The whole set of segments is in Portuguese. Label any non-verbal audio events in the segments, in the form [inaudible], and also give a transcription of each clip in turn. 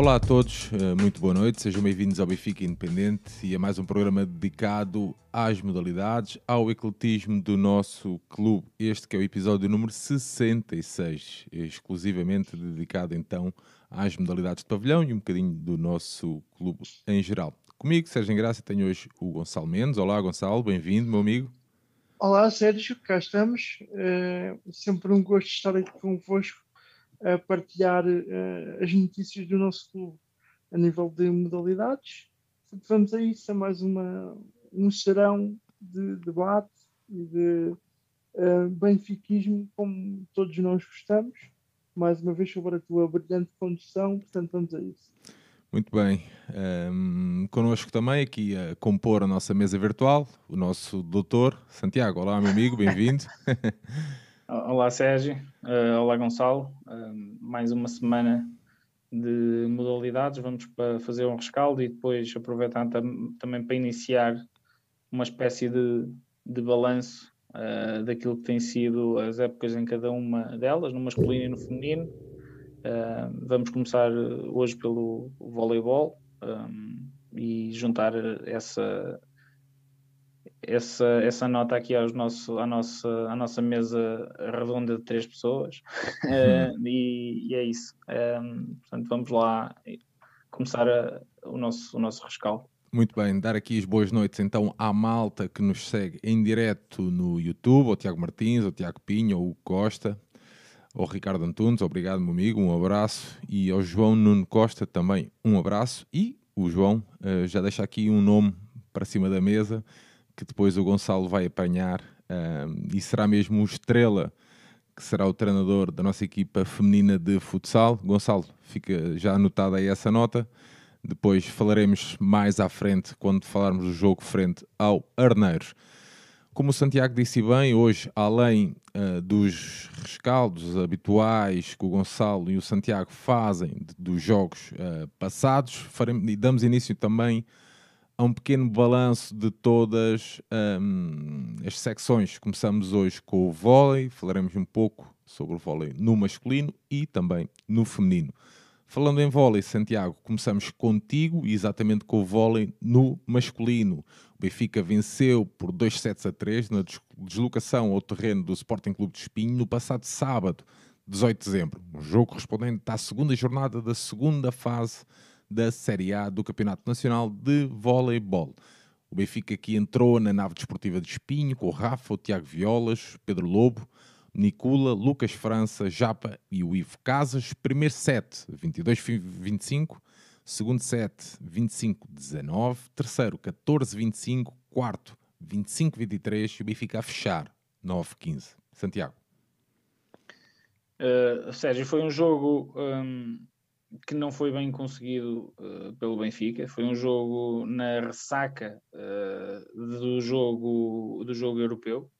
Olá a todos, eh, muito boa noite, sejam bem-vindos ao Benfica Independente e a mais um programa dedicado às modalidades, ao ecletismo do nosso clube. Este que é o episódio número 66, exclusivamente dedicado então às modalidades de pavilhão e um bocadinho do nosso clube em geral. Comigo, Sérgio Graça, tenho hoje o Gonçalo Mendes. Olá, Gonçalo, bem-vindo, meu amigo. Olá, Sérgio, cá estamos. É sempre um gosto estar aqui convosco a partilhar uh, as notícias do nosso clube a nível de modalidades. Vamos a isso, a mais uma, um serão de debate e de uh, benfiquismo, como todos nós gostamos. Mais uma vez, sobre a tua brilhante condução, portanto, vamos a isso. Muito bem. Um, connosco também, aqui a compor a nossa mesa virtual, o nosso doutor Santiago. Olá, meu amigo, bem-vindo. [laughs] Olá Sérgio, uh, olá Gonçalo, uh, mais uma semana de modalidades, vamos para fazer um rescaldo e depois aproveitar tam também para iniciar uma espécie de, de balanço uh, daquilo que tem sido as épocas em cada uma delas, no masculino e no feminino. vamos começar hoje pelo voleibol um, e juntar essa, essa, essa nota aqui aos nosso, à, nossa, à nossa mesa redonda de três pessoas uh, [laughs] e, e, é isso. Um, ehm, portanto, vamos lá começar a, o, nosso, o nosso rescaldo. Muito bem, dar aqui as boas noites então à malta que nos segue em direto no YouTube, ao Tiago Martins, ao Tiago Pinho, ao Costa, ao Ricardo Antunes, obrigado meu amigo, um abraço, e ao João Nuno Costa também um abraço, e o João uh, já deixa aqui um nome para cima da mesa, que depois o Gonçalo vai apanhar um, e será mesmo o Estrela que será o treinador da nossa equipa feminina de futsal. Gonçalo, fica já anotada aí essa nota. Depois falaremos mais à frente quando falarmos do jogo frente ao Arneiros. Como o Santiago disse bem, hoje, além uh, dos rescaldos habituais que o Gonçalo e o Santiago fazem de, dos jogos uh, passados, faremos, damos início também a um pequeno balanço de todas um, as secções. Começamos hoje com o vôlei, falaremos um pouco sobre o vôlei no masculino e também no feminino. Falando em vôlei, Santiago, começamos contigo e exatamente com o vôlei no masculino. O Benfica venceu por 2 sets a 3 na deslocação ao terreno do Sporting Clube de Espinho no passado sábado, 18 de dezembro. Um jogo correspondente à segunda jornada da segunda fase da Série A do Campeonato Nacional de Voleibol. O Benfica aqui entrou na nave desportiva de Espinho com o Rafa, o Tiago Violas, Pedro Lobo, Nicula, Lucas França, Japa e o Ivo Casas. Primeiro set, 22-25. Segundo set, 25-19. Terceiro, 14-25. Quarto, 25-23. E o Benfica a fechar, 9-15. Santiago. Uh, Sérgio, foi um jogo um, que não foi bem conseguido uh, pelo Benfica. Foi um jogo na ressaca uh, do jogo do jogo europeu.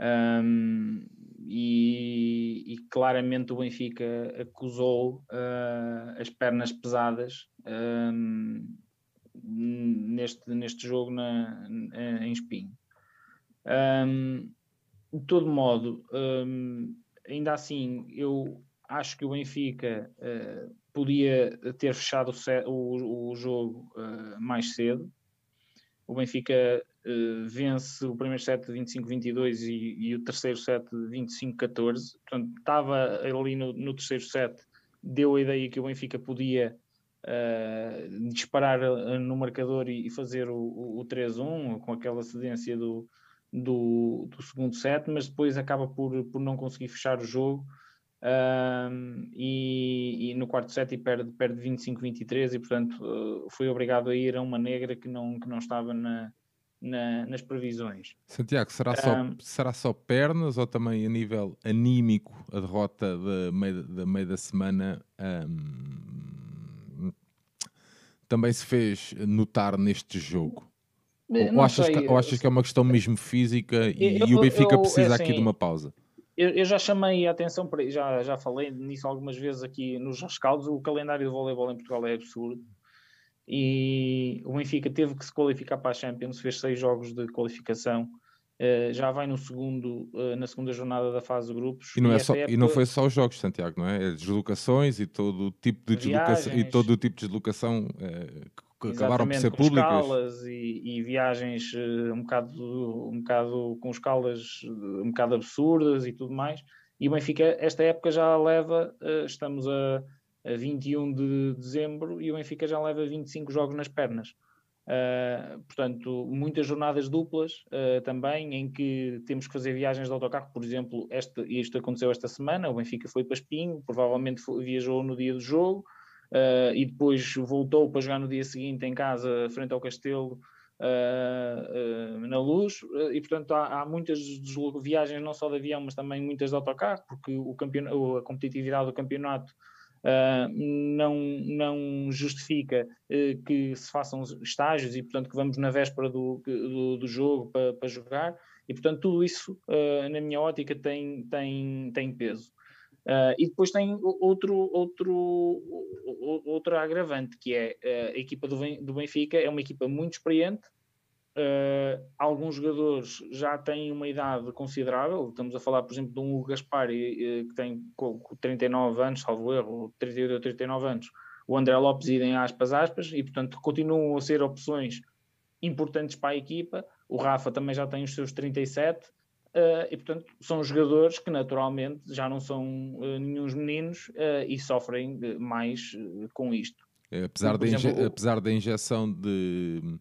Um, e, e, claramente o Benfica acusou uh, as pernas pesadas um, neste, neste jogo na, em Espinho. Um, de todo modo, ainda assim, eu acho que o Benfica uh, podia ter fechado o, o, o jogo uh, mais cedo. O Benfica uh, vence o primeiro set de 25-22 e, e, o terceiro set de 25-14. Portanto, estava ali no, no, terceiro set, deu a ideia que o Benfica podia uh, disparar no marcador e, e fazer o, o, o 3-1 com aquela cedência do, do, do, segundo set, mas depois acaba por, por não conseguir fechar o jogo um, e, e, no quarto set e perde, perde 25-23 e portanto uh, foi obrigado a ir a uma negra que não, que não estava na, na, nas previsões. Santiago, será só, um, será só pernas ou também a nível anímico a derrota da meio da, meio da semana um, também se fez notar neste jogo? Ou achas, que, ou achas, que, é uma questão mesmo física e, eu, e o Benfica eu, precisa assim, aqui de uma pausa? Eu, eu, já chamei a atenção para já, já falei nisso algumas vezes aqui nos rescaldos. O calendário de voleibol em Portugal é absurdo e o Benfica teve que se qualificar para a Champions, fez seis jogos de qualificação Uh, já vai no segundo, uh, na segunda jornada da fase de grupos. E não, é só, época... e não foi só os jogos, Santiago, não é? é deslocações e todo o tipo de deslocação, e todo tipo de deslocação uh, que acabaram por ser públicas. escalas e, e viagens um, bocado, um bocado com escalas um bocado absurdas e tudo mais. E o Benfica, esta época já leva, estamos a, a 21 de dezembro e o Benfica já leva 25 jogos nas pernas. Uh, portanto, muitas jornadas duplas uh, também, em que temos que fazer viagens de autocarro. Por exemplo, este, isto aconteceu esta semana. O Benfica foi para Espinho, provavelmente foi, viajou no dia do jogo uh, e depois voltou para jogar no dia seguinte em casa, frente ao Castelo, na luz. e portanto, há, há, muitas viagens, não só de avião, mas também muitas de autocarro, porque o a competitividade do campeonato uh, não, não justifica uh, que se façam estágios e, portanto, que vamos na véspera do, do, do jogo para, jogar. E, portanto, tudo isso, uh, na minha ótica, tem, tem, tem peso. Uh, e depois tem outro, outro, outro agravante, que é a equipa do Benfica é uma equipa muito experiente, Uh, alguns jogadores já têm uma idade considerável, estamos a falar, por exemplo, de um Hugo uh, que tem 39 anos, salvo erro, 38 ou 39 anos, o André Lopes idem aspas aspas, e portanto continuam a ser opções importantes para a equipa, o Rafa também já tem os seus 37, uh, e portanto são jogadores que naturalmente já não são uh, nenhum meninos e sofrem mais com isto. É, apesar, da exemplo, apesar da injeção de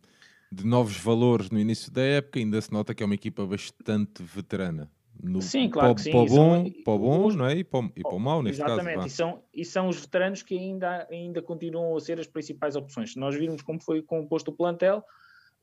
de novos valores no início da época, ainda se nota que é uma equipa bastante veterana. No, sim, claro para, sim. Para o bom, são, para não é? e, para, e para o mau, neste exatamente, caso. Exatamente, e são, e são os veteranos que ainda, ainda continuam a ser as principais opções. Se nós virmos como foi composto o plantel,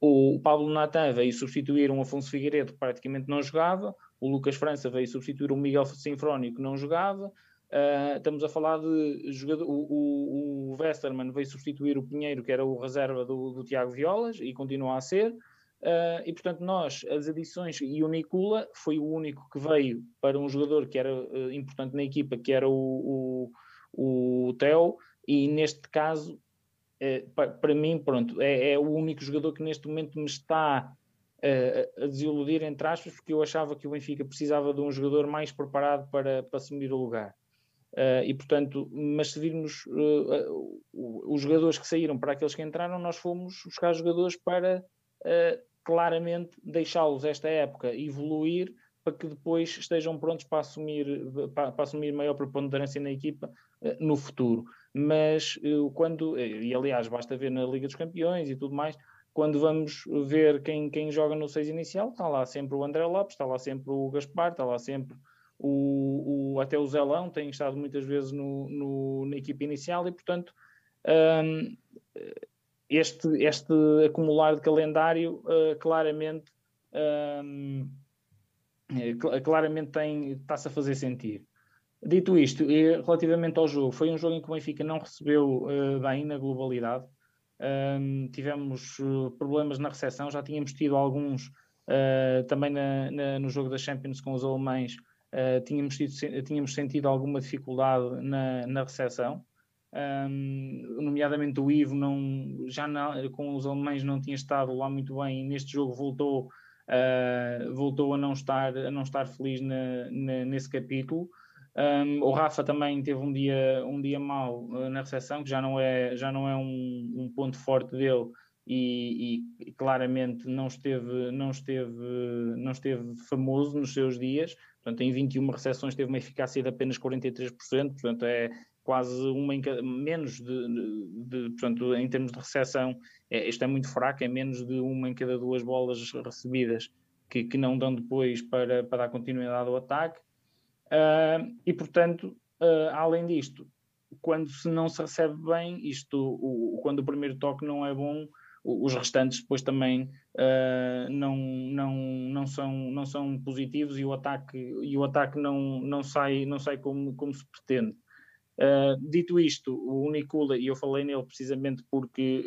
o Pablo Natan veio substituir um Afonso Figueiredo que praticamente não jogava, o Lucas França veio substituir um Miguel Sinfrónio que não jogava, Uh, estamos a falar de jogador, o, o, o veio substituir o Pinheiro, que era o reserva do, do Tiago Violas, e continua a ser. Uh, e portanto, nós, as adições, e o Nicola foi o único que veio para um jogador que era uh, importante na equipa, que era o, o, o Theo, e neste caso, para, para, mim, pronto, é, é, o único jogador que neste momento me está a desiludir, entre aspas, porque eu achava que o Benfica precisava de um jogador mais preparado para, para assumir o lugar. Uh, e portanto, mas se virmos uh, uh, os jogadores que saíram para aqueles que entraram, nós fomos buscar jogadores para claramente deixá-los esta época evoluir para que depois estejam prontos para assumir, para, para assumir maior preponderância na equipa no futuro. Mas quando, e aliás, basta ver na Liga dos Campeões e tudo mais, quando vamos ver quem, quem joga no 6 inicial, está lá sempre o André Lopes, está lá sempre o Gaspar, está lá sempre o, o, até o Zelão tem estado muitas vezes no, no, na equipe inicial e, portanto, um, este, este acumular de calendário uh, claramente, um, claramente está-se a fazer sentir. Dito isto, relativamente ao jogo, foi um jogo em que o Benfica não recebeu uh, bem na globalidade. Um, tivemos uh, problemas na recepção, já tínhamos tido alguns uh, também na, na, no jogo da Champions com os alemães, tínhamos, tido, tínhamos sentido alguma dificuldade na, na recepção, um, nomeadamente o Ivo não, já não, com os alemães não tinha estado lá muito bem e neste jogo voltou, voltou a, não estar, a não estar feliz na, na, nesse capítulo. Um, o Rafa também teve um dia, um dia mau uh, na recepção, que já não é, já não é um, um ponto forte dele e, e, claramente não esteve, não, esteve, não esteve famoso nos seus dias. Portanto, em 21 recepções teve uma eficácia de apenas 43%, portanto é quase uma menos de, de, de, portanto, em termos de recepção, é, isto é muito fraco, é menos de uma em cada duas bolas recebidas que, que não dão depois para, para dar continuidade ao ataque. Uh, e, portanto, uh, além disto, quando se não se recebe bem, isto, o, quando o primeiro toque não é bom, os restantes depois também uh, não, não, não, são, não são positivos e o ataque, e o ataque não, não sai, não sai como, como se pretende. Uh, dito isto, o Nicola, e eu falei nele precisamente porque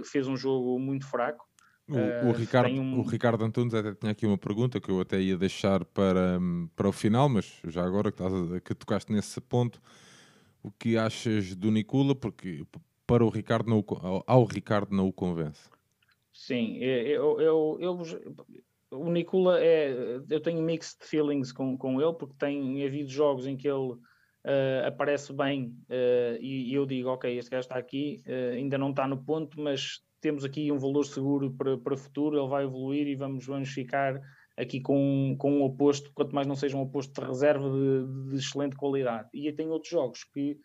uh, fez um jogo muito fraco. O, o Ricardo, um... o Ricardo Antunes até tinha aqui uma pergunta que eu até ia deixar para, para o final, mas já agora que, estás, que tocaste nesse ponto, o que achas do Nicola? Porque para o Ricardo não o, ao Ricardo não o convence. Sim, eu, eu, eu, o Nicola é. Eu tenho mixed feelings com, com ele, porque tem havido jogos em que ele uh, aparece bem uh, e, e, eu digo: Ok, este gajo está aqui, uh, ainda não está no ponto, mas temos aqui um valor seguro para, para o futuro, ele vai evoluir e vamos, vamos ficar aqui com, com um oposto, quanto mais não seja um oposto de reserva de, de excelente qualidade. E tem outros jogos que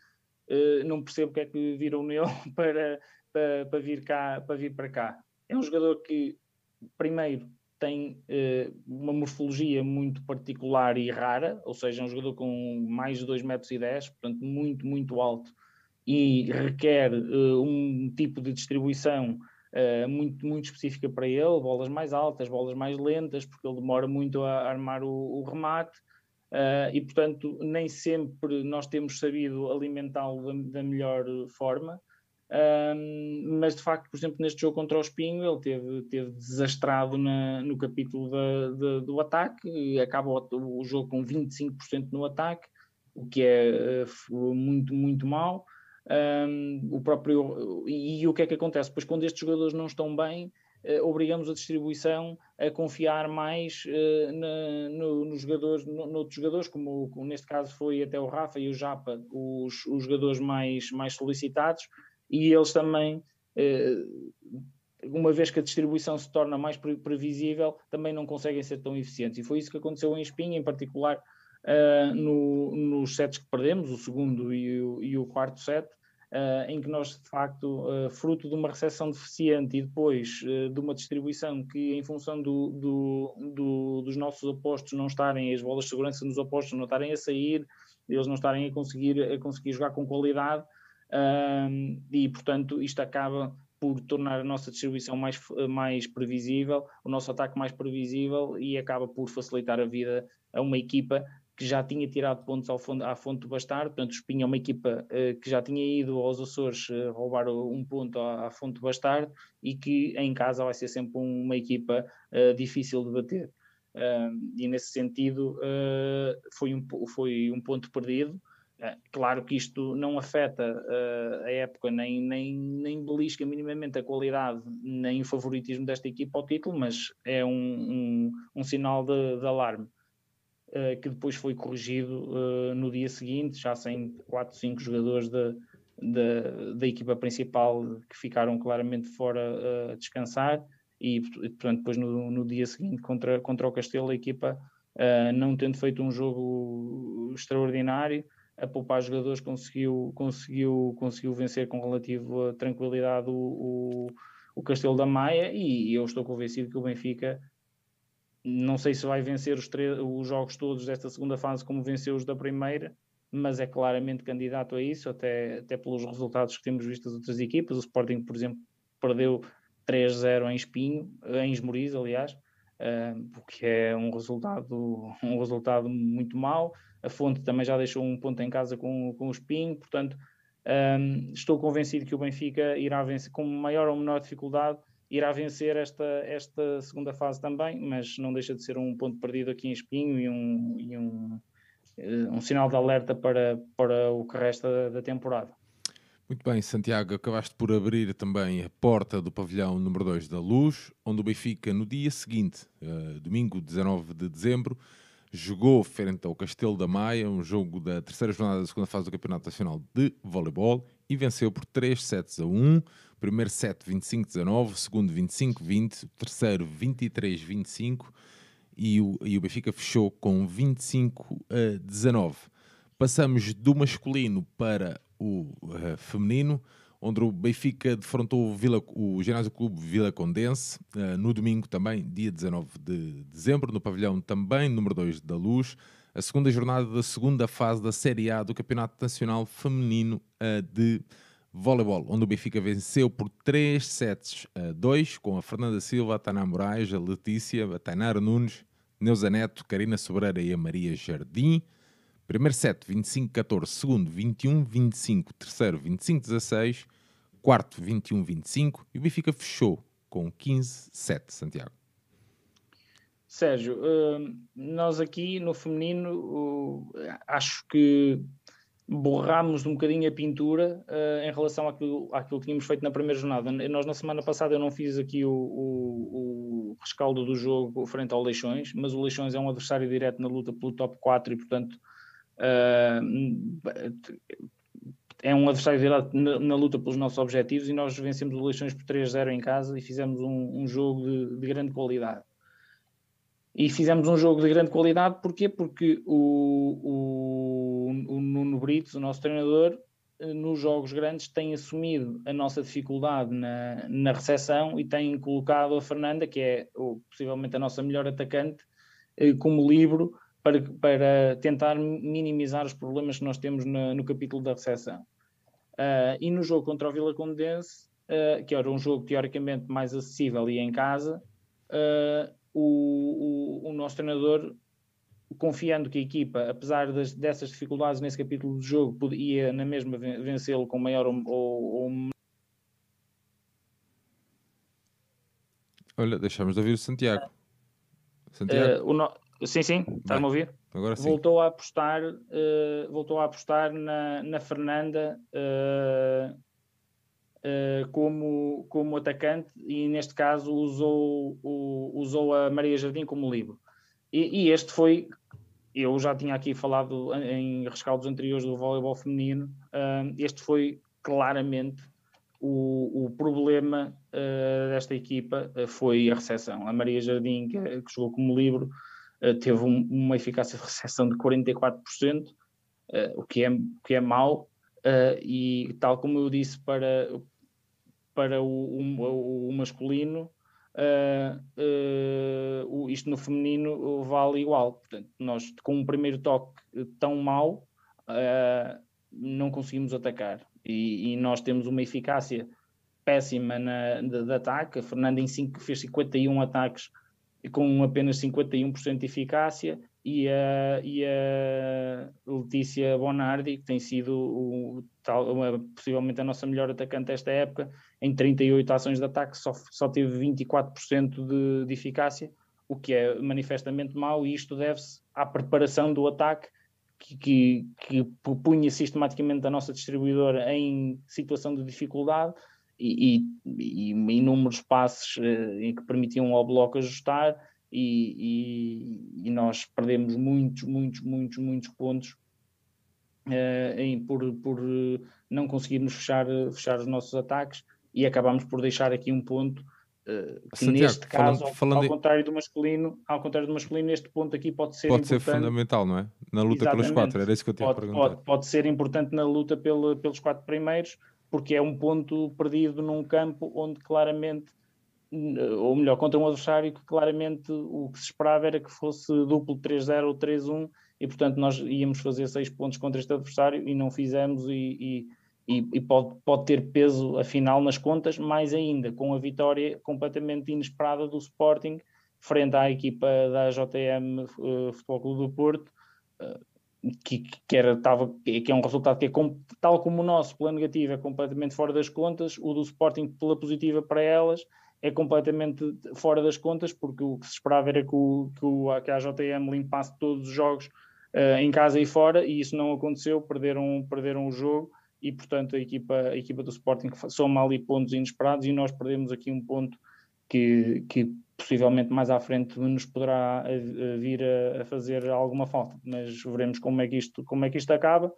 não percebo que é que viram nele [laughs] para, para, para, vir cá, para vir para cá. É um jogador que, primeiro, tem uh, uma morfologia muito particular e rara, ou seja, é um jogador com mais de 2,10 metros, e 10, portanto muito, muito alto, e requer uh, um tipo de distribuição uh, muito, muito específica para ele, bolas mais altas, bolas mais lentas, porque ele demora muito a armar o, o remate, e portanto nem sempre nós temos sabido alimentá-lo da, da melhor forma, mas de facto, por exemplo, neste jogo contra o Espinho, ele teve, teve desastrado na, no capítulo da, da, do ataque, acaba o, o, jogo com 25% no ataque, o que é uh, muito, muito mau. Um, o próprio, e, e, o que é que acontece? Pois quando estes jogadores não estão bem, uh, obrigamos a distribuição a confiar mais uh, na, no, nos jogadores, no, noutros jogadores, como, como, neste caso foi até o Rafa e o Japa, os, os jogadores mais, mais solicitados e eles também, eh, uma vez que a distribuição se torna mais previsível, também não conseguem ser tão eficientes. E foi isso que aconteceu em Espinha, em particular uh, no, nos sets que perdemos, o segundo e o, e o quarto set, uh, em que nós, de facto, uh, fruto de uma recepção deficiente e depois de uma distribuição que, em função do, do, do, dos nossos opostos não estarem, as bolas de segurança nos opostos não estarem a sair, eles não estarem a conseguir, a conseguir jogar com qualidade, um, e, portanto, isto acaba por tornar a nossa distribuição mais, mais previsível, o nosso ataque mais previsível e acaba por facilitar a vida a uma equipa que já tinha tirado pontos ao fundo, à fonte do Bastardo, portanto o Espinho é uma equipa uh, que já tinha ido aos Açores uh, roubar um ponto à, à, fonte do Bastardo e que em casa vai ser sempre uma equipa uh, difícil de bater. e nesse sentido foi, um, foi um ponto perdido, é, claro que isto não afeta uh, a época, nem, nem, nem belisca minimamente a qualidade, nem o favoritismo desta equipa ao título, mas é um, um, um sinal de, de alarme uh, que depois foi corrigido uh, no dia seguinte, já sem 4, 5 jogadores da, da, da equipa principal que ficaram claramente fora a descansar, e portanto, depois no, no dia seguinte contra, contra o Castelo, a equipa, não tendo feito um jogo extraordinário a poupar jogadores conseguiu, conseguiu, conseguiu vencer com relativa tranquilidade o, o, o Castelo da Maia e eu estou convencido que o Benfica não sei se vai vencer os, os jogos todos desta segunda fase como venceu os da primeira, mas é claramente candidato a isso, até, até pelos resultados que temos visto das outras equipas. O Sporting, por exemplo, perdeu 3-0 em Espinho, em Esmoriz, aliás, o que é um resultado, um resultado muito mau a Fonte também já deixou um ponto em casa com, com o Espinho, portanto um, estou convencido que o Benfica irá vencer com maior ou menor dificuldade, irá vencer esta, esta segunda fase também, mas não deixa de ser um ponto perdido aqui em Espinho e um, e um, eh, um sinal de alerta para, para o que resta da, da temporada. Muito bem, Santiago, acabaste por abrir também a porta do pavilhão número 2 da Luz, onde o Benfica, no dia seguinte, uh, domingo 19 de dezembro, jogou frente ao Castelo da Maia, um jogo da terceira jornada da segunda fase do Campeonato Nacional de Voleibol e venceu por 3 sets a 1. Primeiro set 25-19, segundo 25-20, terceiro 23-25 e o, e o Benfica fechou com 25 a 19. Passamos do masculino para o uh, feminino onde o Benfica defrontou o, Vila, o Ginásio Clube Vila Condense uh, no domingo também, dia 19 de dezembro, no pavilhão também número 2 da Luz, a segunda jornada da segunda fase da Série A do Campeonato Nacional Feminino de Voleibol, onde o Benfica venceu por 3 sets a 2 com a Fernanda Silva, a Tana Moraes, a Letícia, a Tainara Nunes, Neuza Neto, Karina Sobreira e a Maria Jardim. Primeiro set 25-14, segundo 21-25, terceiro 25-16, quarto 21-25 e o Benfica fechou com 15-7, Santiago. Sérgio, hum, nós aqui no feminino acho que borrámos um bocadinho a pintura uh, em relação àquilo, àquilo que tínhamos feito na primeira jornada. Nós, na semana passada, eu não fiz aqui o, o, o rescaldo do jogo frente ao Leixões, mas o Leixões é um adversário direto na luta pelo top 4 e, portanto, uh, é um adversário direto na, na, luta pelos nossos objetivos e nós vencemos o Leixões por 3-0 em casa e fizemos um, um jogo de, de grande qualidade. E fizemos um jogo de grande qualidade, porquê? Porque o, o, o Nuno Britos, o nosso treinador, eh, nos jogos grandes tem assumido a nossa dificuldade na, na recepção e tem colocado a Fernanda, que é possivelmente a nossa melhor atacante, eh, como livro para, para tentar minimizar os problemas que nós temos no, no capítulo da recepção. Uh, e no jogo contra o Vila Condense, uh, que era um jogo teoricamente mais acessível e em casa, uh, o, o, o, nosso treinador, confiando que a equipa, apesar das, dessas dificuldades nesse capítulo do jogo, ia na mesma vencê-lo com maior ou, ou. Olha, deixamos de ouvir o Santiago. Santiago. Uh, o no... Sim, sim, estás-me a ouvir? Agora sim. Voltou a apostar, uh, voltou a apostar na, na Fernanda uh, como, como atacante e neste caso usou, usou a Maria Jardim como livro. E, e, este foi, eu já tinha aqui falado em rescaldos anteriores do voleibol feminino, uh, este foi claramente o, o problema uh, desta equipa, foi a recepção. A Maria Jardim, que, que jogou como livro, teve um, uma eficácia de recepção de 44%, o, que é, que é mau, e tal como eu disse para, para o, o, o masculino, uh, uh, isto no feminino vale igual. Portanto, nós com um primeiro toque tão mau uh, não conseguimos atacar e, e, nós temos uma eficácia péssima na, de, de ataque. A Fernanda em 5 fez 51 ataques com apenas 51% de eficácia e a, e a Letícia Bonardi, que tem sido o, tal, uma, possivelmente a nossa melhor atacante desta época, em 38 ações de ataque só, só teve 24% de, de eficácia, o que é manifestamente mau, e isto deve-se à preparação do ataque que, que, que punha sistematicamente a nossa distribuidora em situação de dificuldade e, e, e inúmeros passes eh, que permitiam ao bloco ajustar e, e, e, nós perdemos muitos, muitos, muitos, muitos pontos uh, em, por, por não conseguirmos fechar, fechar os nossos ataques e acabamos por deixar aqui um ponto uh, que Santiago, neste caso, falando, falando ao, contrário do masculino, ao contrário do masculino, este ponto aqui pode ser pode ser fundamental, não é? Na luta Exatamente. pelos quatro, era isso que eu tinha pode, perguntar. Pode, pode ser importante na luta pelo, pelos quatro primeiros, porque é um ponto perdido num campo onde claramente ou melhor, contra um adversário que claramente o que se esperava era que fosse duplo 3-0 ou 3-1 e portanto nós íamos fazer seis pontos contra este adversário e não fizemos e, e, e, pode, pode ter peso afinal nas contas, mais ainda com a vitória completamente inesperada do Sporting frente à equipa da uh, eh, Futebol Clube do Porto uh, que, que, era, tava, que é um resultado que é tal como o nosso pela negativa é completamente fora das contas, o do Sporting pela positiva para elas é completamente fora das contas, porque o que se esperava era que, o, que, o, que a JTM limpasse todos os jogos uh, em casa e fora, e isso não aconteceu, perderam, perderam o jogo, e portanto a equipa, a equipa do Sporting soma ali pontos inesperados, e nós perdemos aqui um ponto que, que possivelmente mais à frente nos poderá vir a, a fazer alguma falta, mas veremos como é que isto, como é que isto acaba.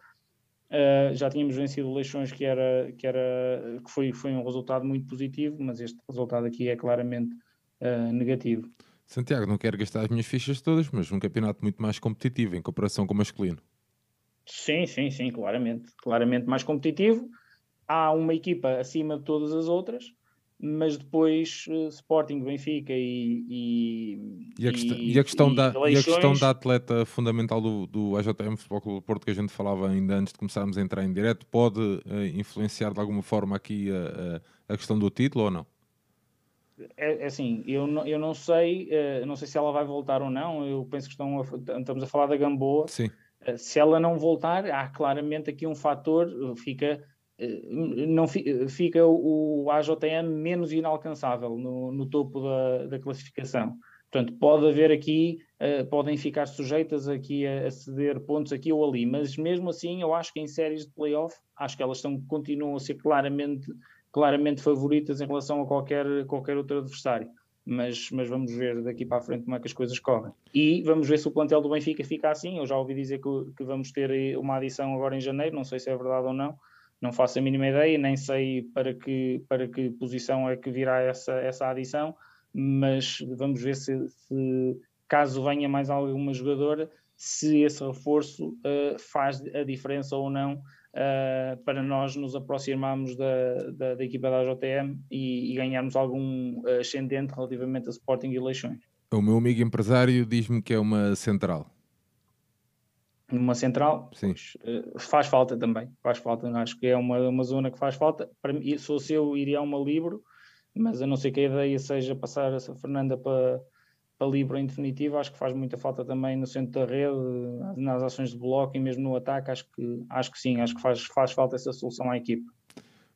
Uh, já tínhamos vencido Leixões que era que era que foi foi um resultado muito positivo, mas este resultado aqui é claramente uh, negativo. Santiago, não quero gastar as minhas fichas todas, mas um campeonato muito mais competitivo em comparação com o masculino. Sim, sim, sim, claramente, claramente mais competitivo. Há uma equipa acima de todas as outras mas depois uh, Sporting, Benfica e, e, e, a, questão, e, a questão da, e a questão da atleta fundamental do, do AJM Futebol Clube Porto que a gente falava ainda antes de começarmos a entrar em direto pode uh, influenciar de alguma forma aqui a, a, questão do título ou não? É, é assim, eu não, eu não sei, uh, não sei se ela vai voltar ou não. Eu penso que estão a, estamos a falar da Gamboa. Sim. se ela não voltar, há claramente aqui um fator, fica não fica o AJM menos inalcançável no, no topo da, da, classificação. Portanto, pode haver aqui uh, podem ficar sujeitas aqui a, a, ceder pontos aqui ou ali, mas mesmo assim eu acho que em séries de playoff, acho que elas estão, continuam a ser claramente, claramente favoritas em relação a qualquer, qualquer outro adversário. Mas, mas vamos ver daqui para a frente como é que as coisas correm. E vamos ver se o plantel do Benfica fica assim. Eu já ouvi dizer que, que vamos ter uma adição agora em janeiro, não sei se é verdade ou não, não faço a mínima ideia, nem sei para que, para que posição é que virá essa, essa adição, mas vamos ver se, se caso venha mais alguma jogadora, se esse reforço uh, faz a diferença ou não uh, para nós nos aproximarmos da, da, da equipa da JTM e, e, ganharmos algum ascendente relativamente a Sporting e Leixões. O meu amigo empresário diz-me que é uma central. Uma central. Pois, uh, faz falta também, faz falta, acho que é uma, uma zona que faz falta. Para mim, se fosse eu, iria a uma Libro, mas a não ser que a ideia seja passar essa Fernanda para para livre em definitivo, acho que faz muita falta também no centro da rede, nas ações de bloco e mesmo no ataque, acho que, acho que sim, acho que faz, faz falta essa solução à equipe.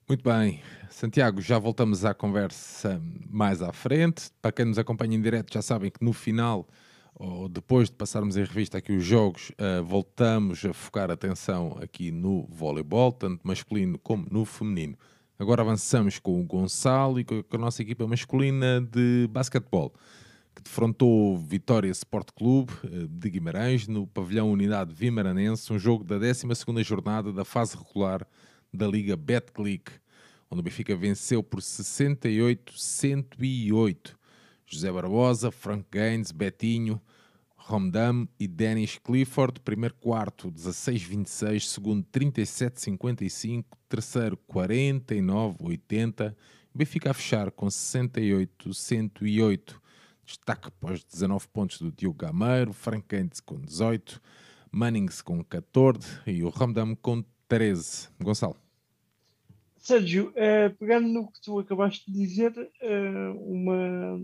Muito bem, Santiago, já voltamos à conversa mais à frente. Para quem nos acompanha em direto, já sabem que no final, ou depois de passarmos em revista aqui os jogos, uh, voltamos a focar atenção aqui no voleibol, tanto masculino como no feminino. Agora avançamos com o Gonçalo e com a nossa equipa masculina de basquetebol que defrontou Vitória Sport Clube eh, de Guimarães no pavilhão Unidade Vimaranense, um jogo da 12ª jornada da fase regular da Liga Betclic, onde o Benfica venceu por 68-108. José Barbosa, Frank Gaines, Betinho, Romdam e Dennis Clifford, primeiro quarto 16-26, segundo 37-55, terceiro 49-80, Benfica a fechar com 68-108. Destaque para os 19 pontos do Diogo Gameiro, Frank Gaines com 18, Mannings com 14 e o Ramdam com 13. Gonçalo. Sérgio, eh, pegando no que tu acabaste de dizer, eh, uma,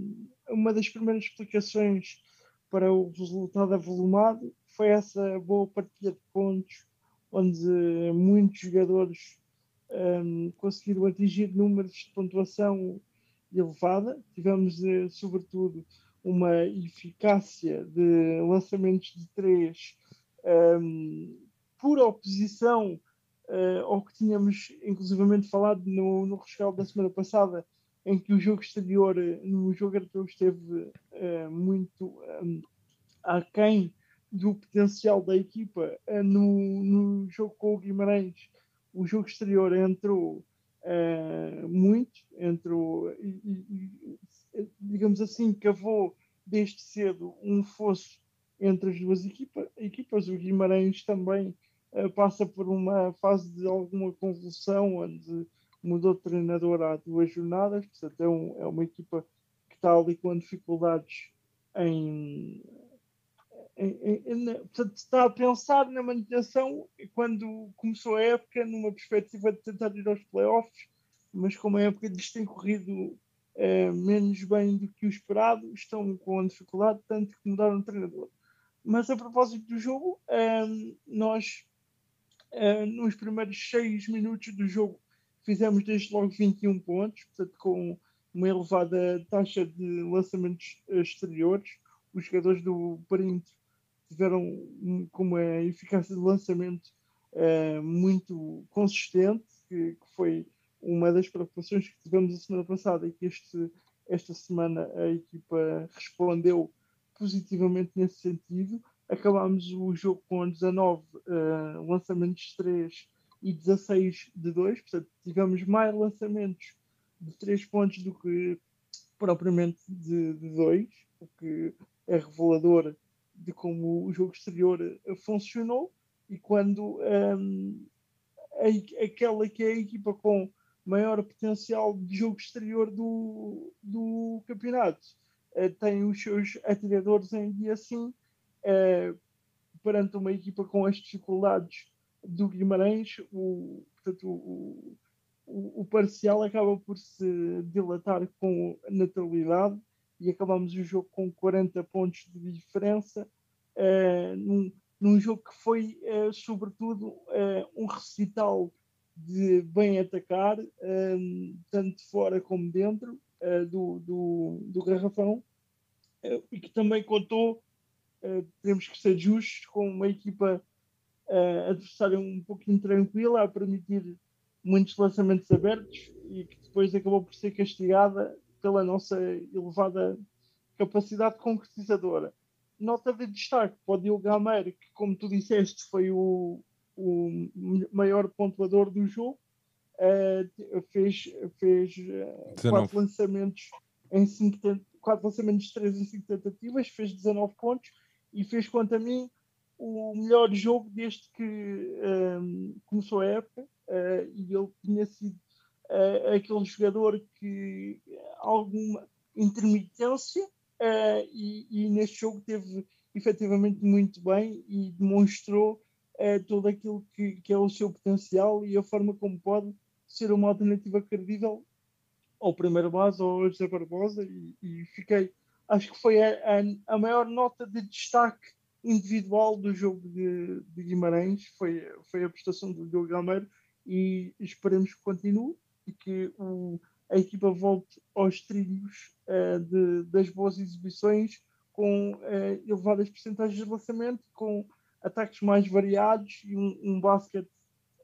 uma das primeiras explicações para o resultado avolumado foi essa boa partilha de pontos, onde muitos jogadores um, eh, conseguiram atingir números de pontuação elevada. Tivemos, eh, sobretudo, uma eficácia de lançamentos de três um, por oposição uh, ao que tínhamos inclusivamente falado no, no rescaldo da semana passada, em que o jogo exterior no jogo europeu esteve uh, muito um, aquém do potencial da equipa. Uh, no, no jogo com o Guimarães, o jogo exterior entrou uh, muito entre o, e, e, digamos assim, cavou desde cedo um fosso entre as duas equipa, equipas. O Guimarães também passa por uma fase de alguma convulsão, onde mudou de treinador há duas jornadas, portanto é, um, é uma equipa que está ali com dificuldades em, portanto, está a pensar na manutenção quando começou a época numa perspectiva de tentar ir aos playoffs, mas como a época lhes tem corrido é, menos bem do que o esperado, estão com dificuldade, tanto que mudaram de treinador. Mas a propósito do jogo, é, nós é, nos primeiros seis minutos do jogo fizemos desde logo 21 pontos, portanto com uma elevada taxa de lançamentos exteriores. Os jogadores do perímetro tiveram com uma eficácia de lançamento uh, muito consistente, que, que, foi uma das preocupações que tivemos a semana passada e que este, esta semana a equipa respondeu positivamente nesse sentido. Acabámos o jogo com 19 uh, eh, lançamentos de 3 e 16 de 2, portanto tivemos mais lançamentos de 3 pontos do que propriamente de 2, o que é revelador de como o jogo exterior eh, funcionou e quando um, a, aquela que é a equipa com maior potencial de jogo exterior do, do campeonato uh, tem os seus atiradores em dia sim uh, perante uma equipa com as dificuldades do Guimarães o, portanto, o, o, o parcial acaba por se dilatar com naturalidade e acabamos o jogo com 40 pontos de diferença uh, num, num, jogo que foi, uh, sobretudo, uh, um recital de bem atacar, tanto fora como dentro do, do, do garrafão, e que também contou uh, temos que ser justos com uma equipa uh, adversária um pouquinho tranquila, a permitir muitos lançamentos abertos e que depois acabou por ser castigada pela nossa elevada capacidade concretizadora. Nota de destaque para o Diogo Gameiro, que, como tu disseste, foi o, o maior pontuador do jogo, uh, fez, fez uh, quatro lançamentos em cinco, quatro lançamentos de três em cinco tentativas, fez 19 pontos e fez, quanto a mim, o melhor jogo desde que um, começou a época uh, e ele tinha sido uh, aquele jogador que alguma intermitência uh, e, e, neste jogo teve efetivamente muito bem e demonstrou todo aquilo que, que, é o seu potencial e a forma como pode ser uma alternativa credível ao primeiro base ou ao José Barbosa e, e fiquei acho que foi a, a, a maior nota de destaque individual do jogo de, de, Guimarães. Foi, foi a prestação do Diogo Gameiro e esperemos que continue e que o, a equipa volte aos trilhos uh, de, das boas exibições com uh, elevadas percentagens de lançamento, com ataques mais variados e um, um basquete,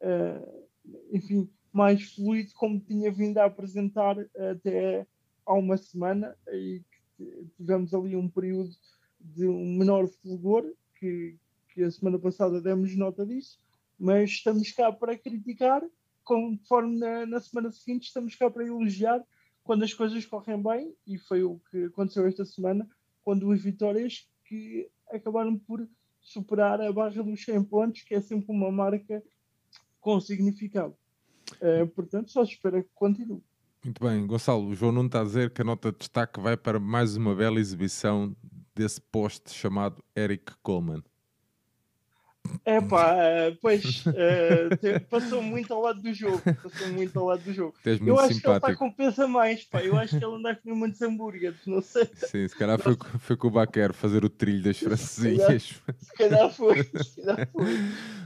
uh, enfim, mais fluido, como tinha vindo a apresentar até há uma semana e tivemos ali um período de um menor fulgor, que, que a semana passada demos nota disso, mas estamos cá para criticar, conforme na, na semana seguinte estamos cá para elogiar quando as coisas correm bem, e foi o que aconteceu esta semana, quando as vitórias que acabaram por superar a barra dos 100 pontos, que é sempre uma marca com significado. Uh, portanto, só espero que continue. Muito bem, Gonçalo, o João não está a dizer que a nota de destaque vai para mais uma bela exibição desse poste chamado Eric Coleman. É pá, eh, pois uh, passou muito ao lado do jogo. Passou muito ao lado do jogo. Eu acho simpático. que ele está com pensa mais, pá. Eu acho que ele anda a comer muitos hambúrgueres, não sei. Sim, se calhar foi, foi com o Baquer fazer o trilho das francesinhas. Se calhar foi, se calhar foi.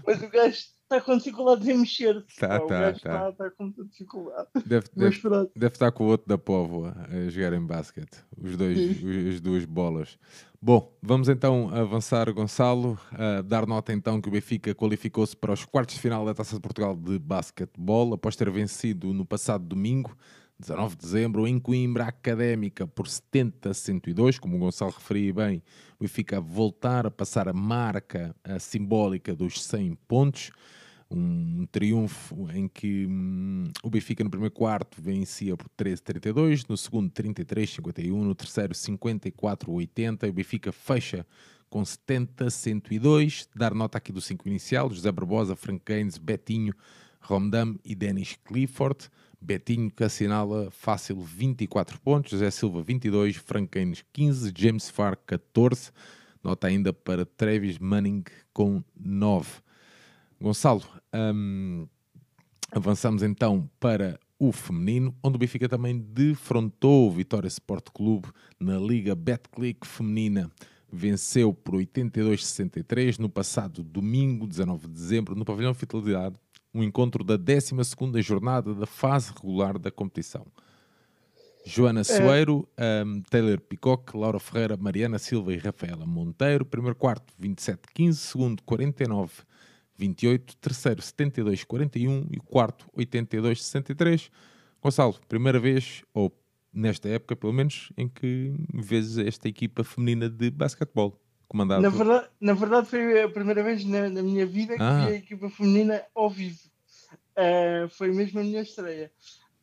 Mas o gajo está com dificuldade em mexer. Tá, tá, tá. Está, está com dificuldade. [laughs] Deve, deve, deve, estar com o outro da Póvoa a jogar em basquete. Os dois, os, as duas bolas. Bom, vamos então avançar, Gonçalo. Uh, dar nota então que o Benfica qualificou-se para os quartos de final da Taça de Portugal de basquetebol após ter vencido no passado domingo 19 de dezembro, em Coimbra Académica, por 70 a 102, como o Gonçalo referia bem, o Benfica voltar a passar a marca a simbólica dos 100 pontos um triunfo em que hum, o Benfica no primeiro quarto vencia por 13-32, no segundo 33-51, no terceiro 54-80 o Benfica fecha com 70-102. Dar nota aqui do 5 inicial, José Barbosa, Frank Gaines, Betinho, Romdam e Dennis Clifford. Betinho que assinala fácil 24 pontos, José Silva 22, Frank Gaines 15, James Farr 14. Nota ainda para Travis Manning com 9. Gonçalo, um, avançamos então para o feminino, onde o Benfica também defrontou o Vitória Sport Clube na Liga Betclic Feminina. Venceu por 82-63 no passado domingo, 19 de dezembro, no Pavilhão Fidelidade, um encontro da 12 jornada da fase regular da competição. Joana é. Soeiro, um, Taylor Picoque, Laura Ferreira, Mariana Silva e Rafaela Monteiro. Primeiro quarto, 27-15. Segundo, 49 28, terceiro 72, 41 e quarto 82, 63. Gonçalo, primeira vez, ou nesta época pelo menos, em que vês esta equipa feminina de basquetebol comandada. Na verdade, na verdade foi a primeira vez na, na minha vida que ah. vi a equipa feminina ao vivo. Uh, foi mesmo a minha estreia.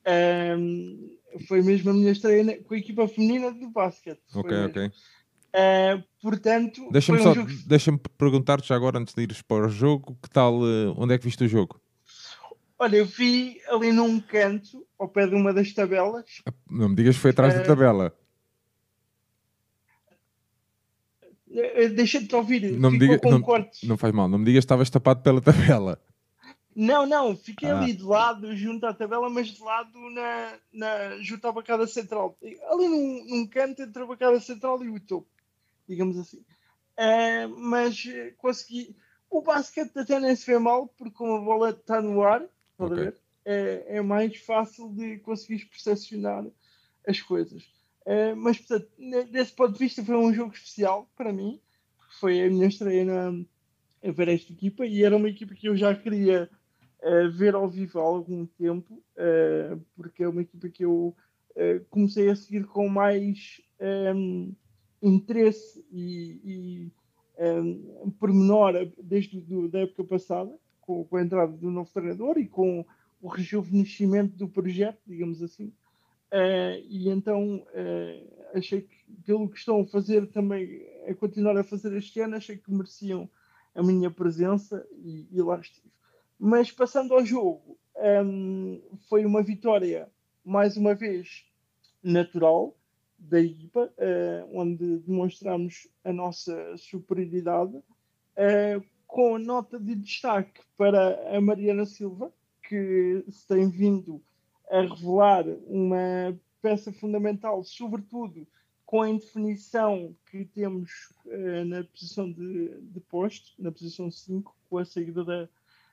Uh, foi mesmo a minha estreia com a equipa feminina de basquete. Ok, ok. Uh, portanto, deixa-me um jogo... deixa perguntar-te agora, antes de ires para o jogo, que tal, uh, onde é que viste o jogo? Olha, eu vi ali num canto, ao pé de uma das tabelas. Ah, não me digas que foi atrás uh... da tabela. Deixa-te ouvir, não me diga, não, não, faz mal, não me digas que estavas tapado pela tabela. Não, não, fiquei ah. ali de lado, junto à tabela, mas de lado na, na, junto à bancada central. Ali num, num canto entre a bancada central e o topo digamos assim. Uh, mas consegui. O basquete até nem se vê mal, porque como a bola está no ar, okay. ver, é, é, mais fácil de conseguir percepcionar as coisas. Uh, mas, portanto, desse ponto de vista, foi um jogo especial para mim. foi a minha estreia na, a ver esta equipa e era uma equipa que eu já queria uh, ver ao vivo há algum tempo, porque é uma equipa que eu comecei a seguir com mais um, interesse e, e um, pormenor desde do, da época passada, com, com, a entrada do novo treinador e com o rejuvenescimento do projeto, digamos assim. e então achei que, pelo que estão a fazer também, a continuar a fazer este ano, achei que mereciam a minha presença e, e lá estive. Mas passando ao jogo, um, foi uma vitória, mais uma vez, natural da equipa, uh, onde demonstramos a nossa superioridade, uh, com nota de destaque para a Mariana Silva, que se tem vindo a revelar uma peça fundamental, sobretudo com a indefinição que temos uh, na posição de, de posto, na posição 5, com a saída da,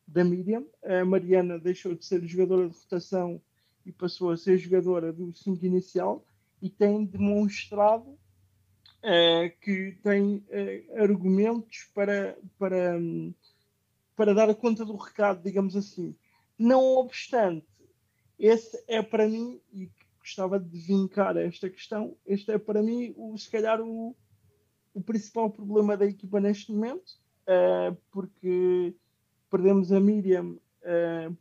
da Miriam. A Mariana deixou de ser jogadora de rotação e passou a ser jogadora do 5 inicial e tem demonstrado uh, que tem uh, argumentos para, para, para dar conta do recado, digamos assim. Não obstante, esse é para mim, e gostava de vincar esta questão. Este é para mim, o, se calhar, o, o principal problema da equipa neste momento, uh, porque perdemos a Miriam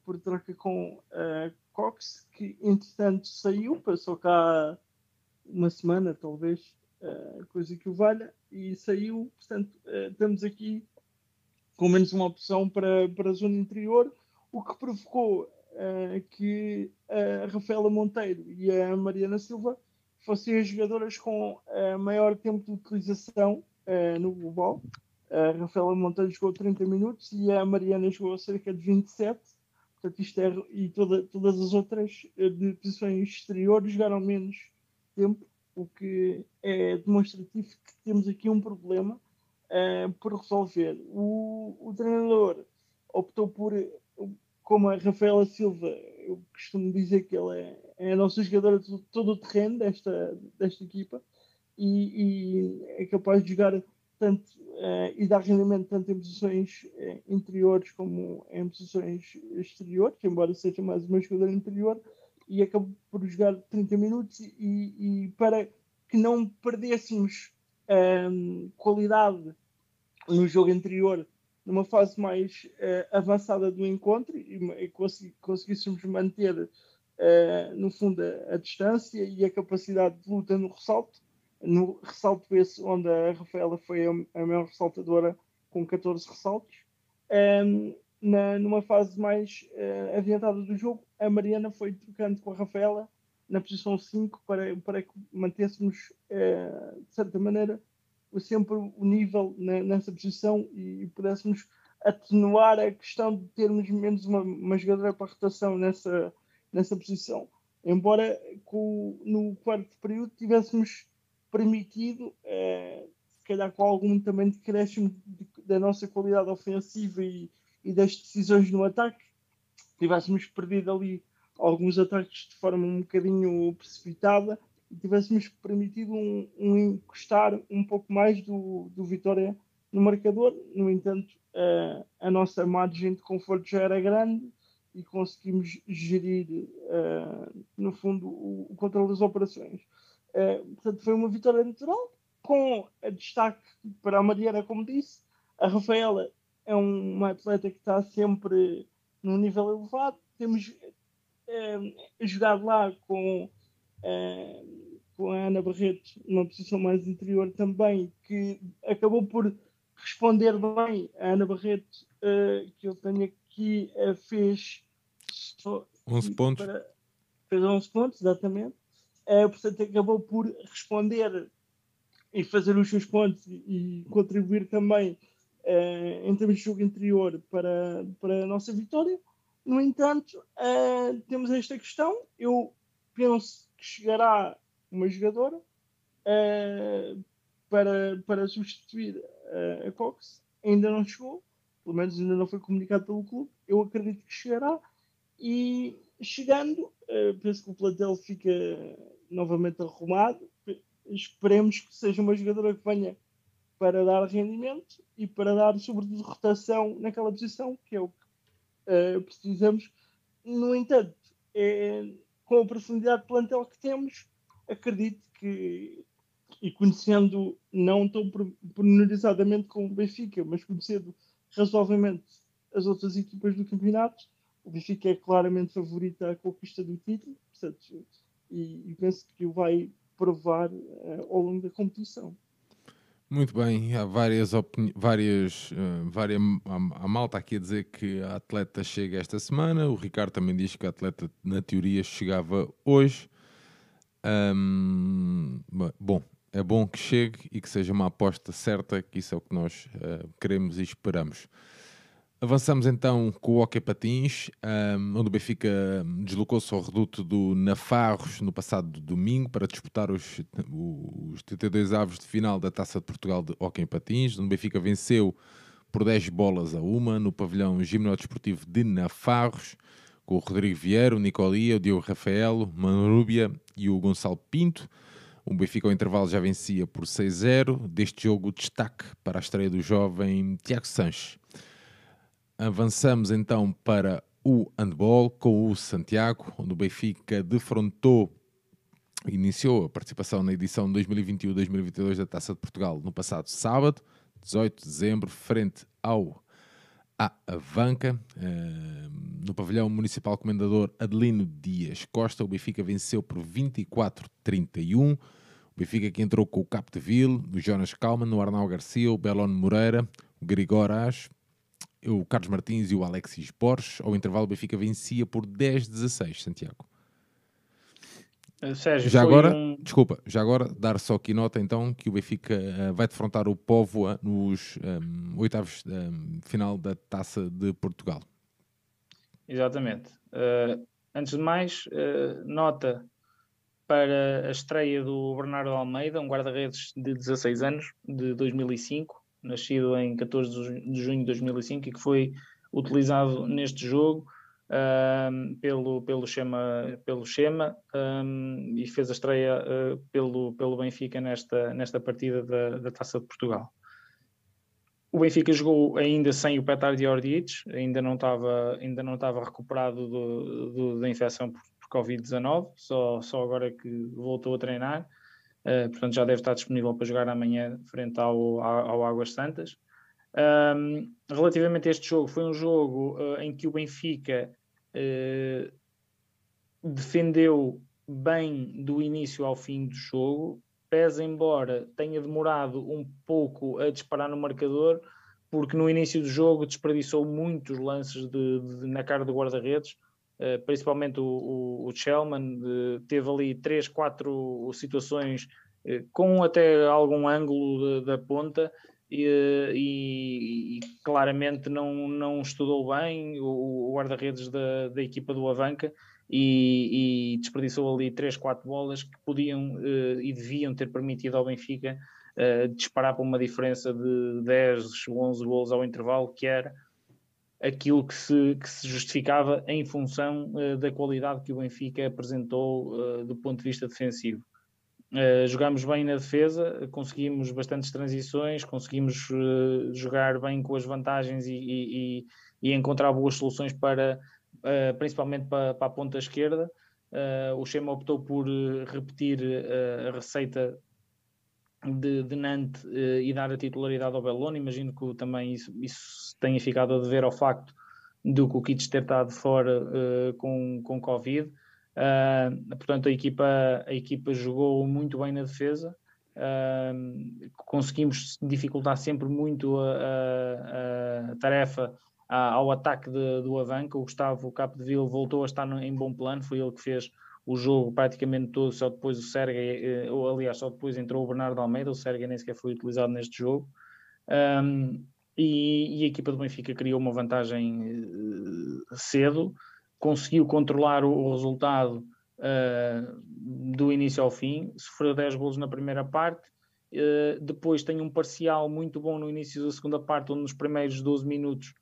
por troca com a Cox, que entretanto saiu, passou cá uma semana, talvez, uh, coisa que o valha, e saiu. Portanto, estamos aqui com menos uma opção para, para a zona interior, o que provocou uh, que a Rafaela Monteiro e a Mariana Silva fossem as jogadoras com uh, maior tempo de utilização uh, no global. A Rafaela Monteiro jogou 30 minutos e a Mariana jogou cerca de 27. Portanto, isto é, e toda, todas as outras de posições exteriores jogaram menos tempo, o que é demonstrativo que temos aqui um problema uh, por resolver. O, o treinador optou por como a Rafaela Silva, eu costumo dizer que ela é, é a nossa jogadora de todo o terreno desta, desta equipa e, e é capaz de jogar tanto uh, e dar rendimento tanto em posições uh, interiores como em posições exteriores, embora seja mais uma jogadora interior, e acabou por jogar 30 minutos e, e para que não perdêssemos um, qualidade no jogo anterior numa fase mais uh, avançada do encontro e, e conseguíssemos manter, uh, no fundo, a, a, distância e a capacidade de luta no ressalto. No ressalto esse onde a Rafaela foi a, a maior ressaltadora com 14 ressaltos. Um, na, numa fase mais uh, adiantada do jogo, a Mariana foi trocando com a Rafaela na posição 5 para, para que mantêssemos, de certa maneira, sempre o nível nessa posição e pudéssemos atenuar a questão de termos menos uma, uma jogadora para rotação nessa, nessa posição. Embora com, no quarto período tivéssemos permitido, eh, se calhar com algum também decréscimo de, da nossa qualidade ofensiva e, e das decisões no ataque, tivéssemos perdido ali alguns ataques de forma um bocadinho precipitada e tivéssemos permitido um, um, encostar um pouco mais do, do Vitória no marcador. No entanto, a nossa margem de conforto já era grande e conseguimos gerir, uh, no fundo, o, o, controle das operações. Uh, portanto, foi uma vitória natural, com a destaque para a Mariana, como disse. A Rafaela é um, uma atleta que está sempre num nível elevado. Temos jogado lá com com a Ana Barreto numa posição mais interior também, que acabou por responder bem a Ana Barreto, uh, que eu tenho aqui, fez 11 pontos. Para, fez 11 pontos, exatamente. Portanto, acabou por responder e fazer os seus pontos e, e contribuir também em termos de jogo interior para, para a nossa vitória. No entanto, temos esta questão. Eu penso que chegará uma jogadora uh, para, para substituir uh, a Cox. Ainda não chegou, pelo menos ainda não foi comunicado pelo clube. Eu acredito que chegará. E chegando, uh, penso que o plantel fica novamente arrumado. Esperemos que seja uma jogadora que venha para dar rendimento e para dar, sobretudo, rotação naquela posição, que é o que uh, precisamos. No entanto, é, com a profundidade de plantel que temos, acredito que, e conhecendo não tão pormenorizadamente como o Benfica, mas conhecendo razoavelmente as outras equipas do campeonato, o Benfica é claramente favorito à conquista do título, portanto, e, e penso que o vai provar uh, ao longo da competição. Muito bem, há várias várias, uh, várias a, a malta aqui a dizer que a atleta chega esta semana, o Ricardo também diz que a atleta na teoria chegava hoje. Um, bom, é bom que chegue e que seja uma aposta certa, que isso é o que nós uh, queremos e esperamos. Avançamos então com o Hockey Patins, onde o Benfica deslocou-se ao reduto do Nafarros no passado domingo para disputar os, os 32 avos de final da Taça de Portugal de Hockey Patins, onde o Benfica venceu por 10 bolas a uma no pavilhão gimnodesportivo de Nafarros, com o Rodrigo Vieira, o Nicolia, o Diogo Rafael, o Manrúbia e o Gonçalo Pinto. O Benfica ao intervalo já vencia por 6-0. Deste jogo, destaque para a estreia do jovem Tiago Sanches Avançamos então para o handball com o Santiago, onde o Benfica defrontou, iniciou a participação na edição 2021-2022 da Taça de Portugal no passado sábado, 18 de dezembro, frente ao a Avanca, eh, no pavilhão municipal comendador Adelino Dias Costa, o Benfica venceu por 24-31. O Benfica que entrou com o Capdeville, o Jonas Kalman, o Arnau Garcia, o Belon Moreira, o Grigor Ash, o Carlos Martins e o Alexis Borges. Ao intervalo, o Benfica vencia por 10-16, Santiago. Eh, Sérgio, já agora, um... desculpa, já agora dar só aqui nota então que o Benfica uh, vai defrontar o Póvoa nos um, oitavos um, final da Taça de Portugal. Exatamente. Uh, antes de mais, uh, nota para a estreia do Bernardo Almeida, um guarda-redes de 16 anos, de 2005, nascido em 14 de junho de 2005 e que foi utilizado neste jogo um, pelo, pelo Schema, pelo Schema um, e fez a estreia uh, pelo, pelo Benfica nesta, nesta partida da, da Taça de Portugal. O Benfica jogou ainda sem o Petar de Ordic, ainda não estava, ainda não estava recuperado do, do, da infecção por, por Covid-19, só, só agora que voltou a treinar. Uh, portanto, já deve estar disponível para jogar amanhã frente ao, ao, Águas Santas. Um, relativamente a este jogo, foi um jogo uh, em que o Benfica uh, defendeu bem do início ao fim do jogo, pese embora tenha demorado um pouco a disparar no marcador, porque no início do jogo desperdiçou muitos lances de, de, na cara do guarda-redes, eh, principalmente o, o, o Shellman, teve ali três, quatro situações uh, com até algum ângulo de, da ponta e, e, e, claramente não, não estudou bem o, o guarda-redes da, da equipa do Avanca e, e, desperdiçou ali três, quatro bolas que podiam e deviam ter permitido ao Benfica disparar para uma diferença de 10, 11 gols ao intervalo, que era aquilo que se, que se justificava em função uh, da qualidade que o Benfica apresentou uh, do ponto de vista defensivo. Uh, jogámos bem na defesa, conseguimos bastantes transições, conseguimos jogar bem com as vantagens e, e, e encontrar boas soluções para, principalmente para, para, a ponta esquerda. o Chema optou por repetir a receita de, de Nantes uh, e dar a titularidade ao Bellone. Imagino que também isso, isso tenha ficado a dever ao facto do Kukic ter estado fora uh, com, com Covid. Uh, portanto, a equipa, a equipa jogou muito bem na defesa. conseguimos dificultar sempre muito a, a, a tarefa ao ataque de, do Avanca. O Gustavo Capdeville voltou a estar no, em bom plano, foi ele que fez o jogo praticamente todo, só depois o Sergei, eh, ou aliás, só depois entrou o Bernardo Almeida, o Sergei nem sequer foi utilizado neste jogo. Um, e, e, a equipa do Benfica criou uma vantagem uh, cedo, conseguiu controlar o, o resultado uh, do início ao fim, sofreu 10 golos na primeira parte, uh, depois tem um parcial muito bom no início da segunda parte, onde nos primeiros 12 minutos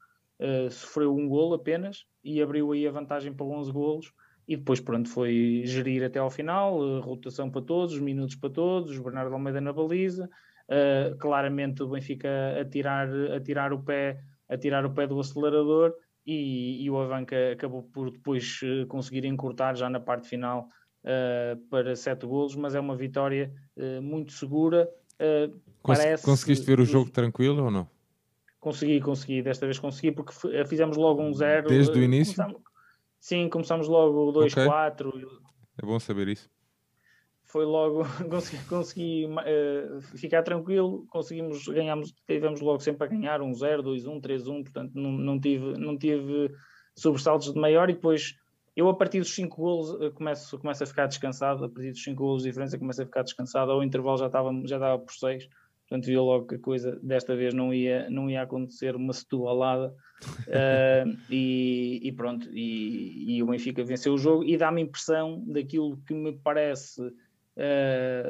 sofreu um golo apenas e abriu aí a vantagem para 11 golos e depois, pronto, foi gerir até ao final, rotação para todos, minutos para todos, Bernardo Almeida na baliza, uh, claramente o Benfica a tirar, a tirar o pé a tirar o pé do acelerador e, e o Avanca acabou por depois uh, conseguir encurtar já na parte final uh, para sete golos, mas é uma vitória muito segura. Cons parece... Conseguiste ver o jogo tranquilo ou não? Consegui, consegui, desta vez consegui, porque fizemos logo um zero. Desde o início? Começamos... Sim, começamos logo 2-4. Okay. É bom saber isso foi logo [laughs] consegui, consegui uh, ficar tranquilo, conseguimos, ganhamos, tivemos logo sempre a ganhar um 0, 2, 1, 3, 1, portanto não, não, tive, não tive sobressaltos de maior e depois eu a partir dos 5 golos uh, começo, começo a ficar descansado, a partir dos 5 golos de diferença começo a ficar descansado, ao intervalo já estava, já estava por 6, portanto via logo que a coisa desta vez não ia, não ia acontecer uma setualada uh, [laughs] e, e, pronto, e, e o Benfica venceu o jogo e dá-me impressão daquilo que me parece uh,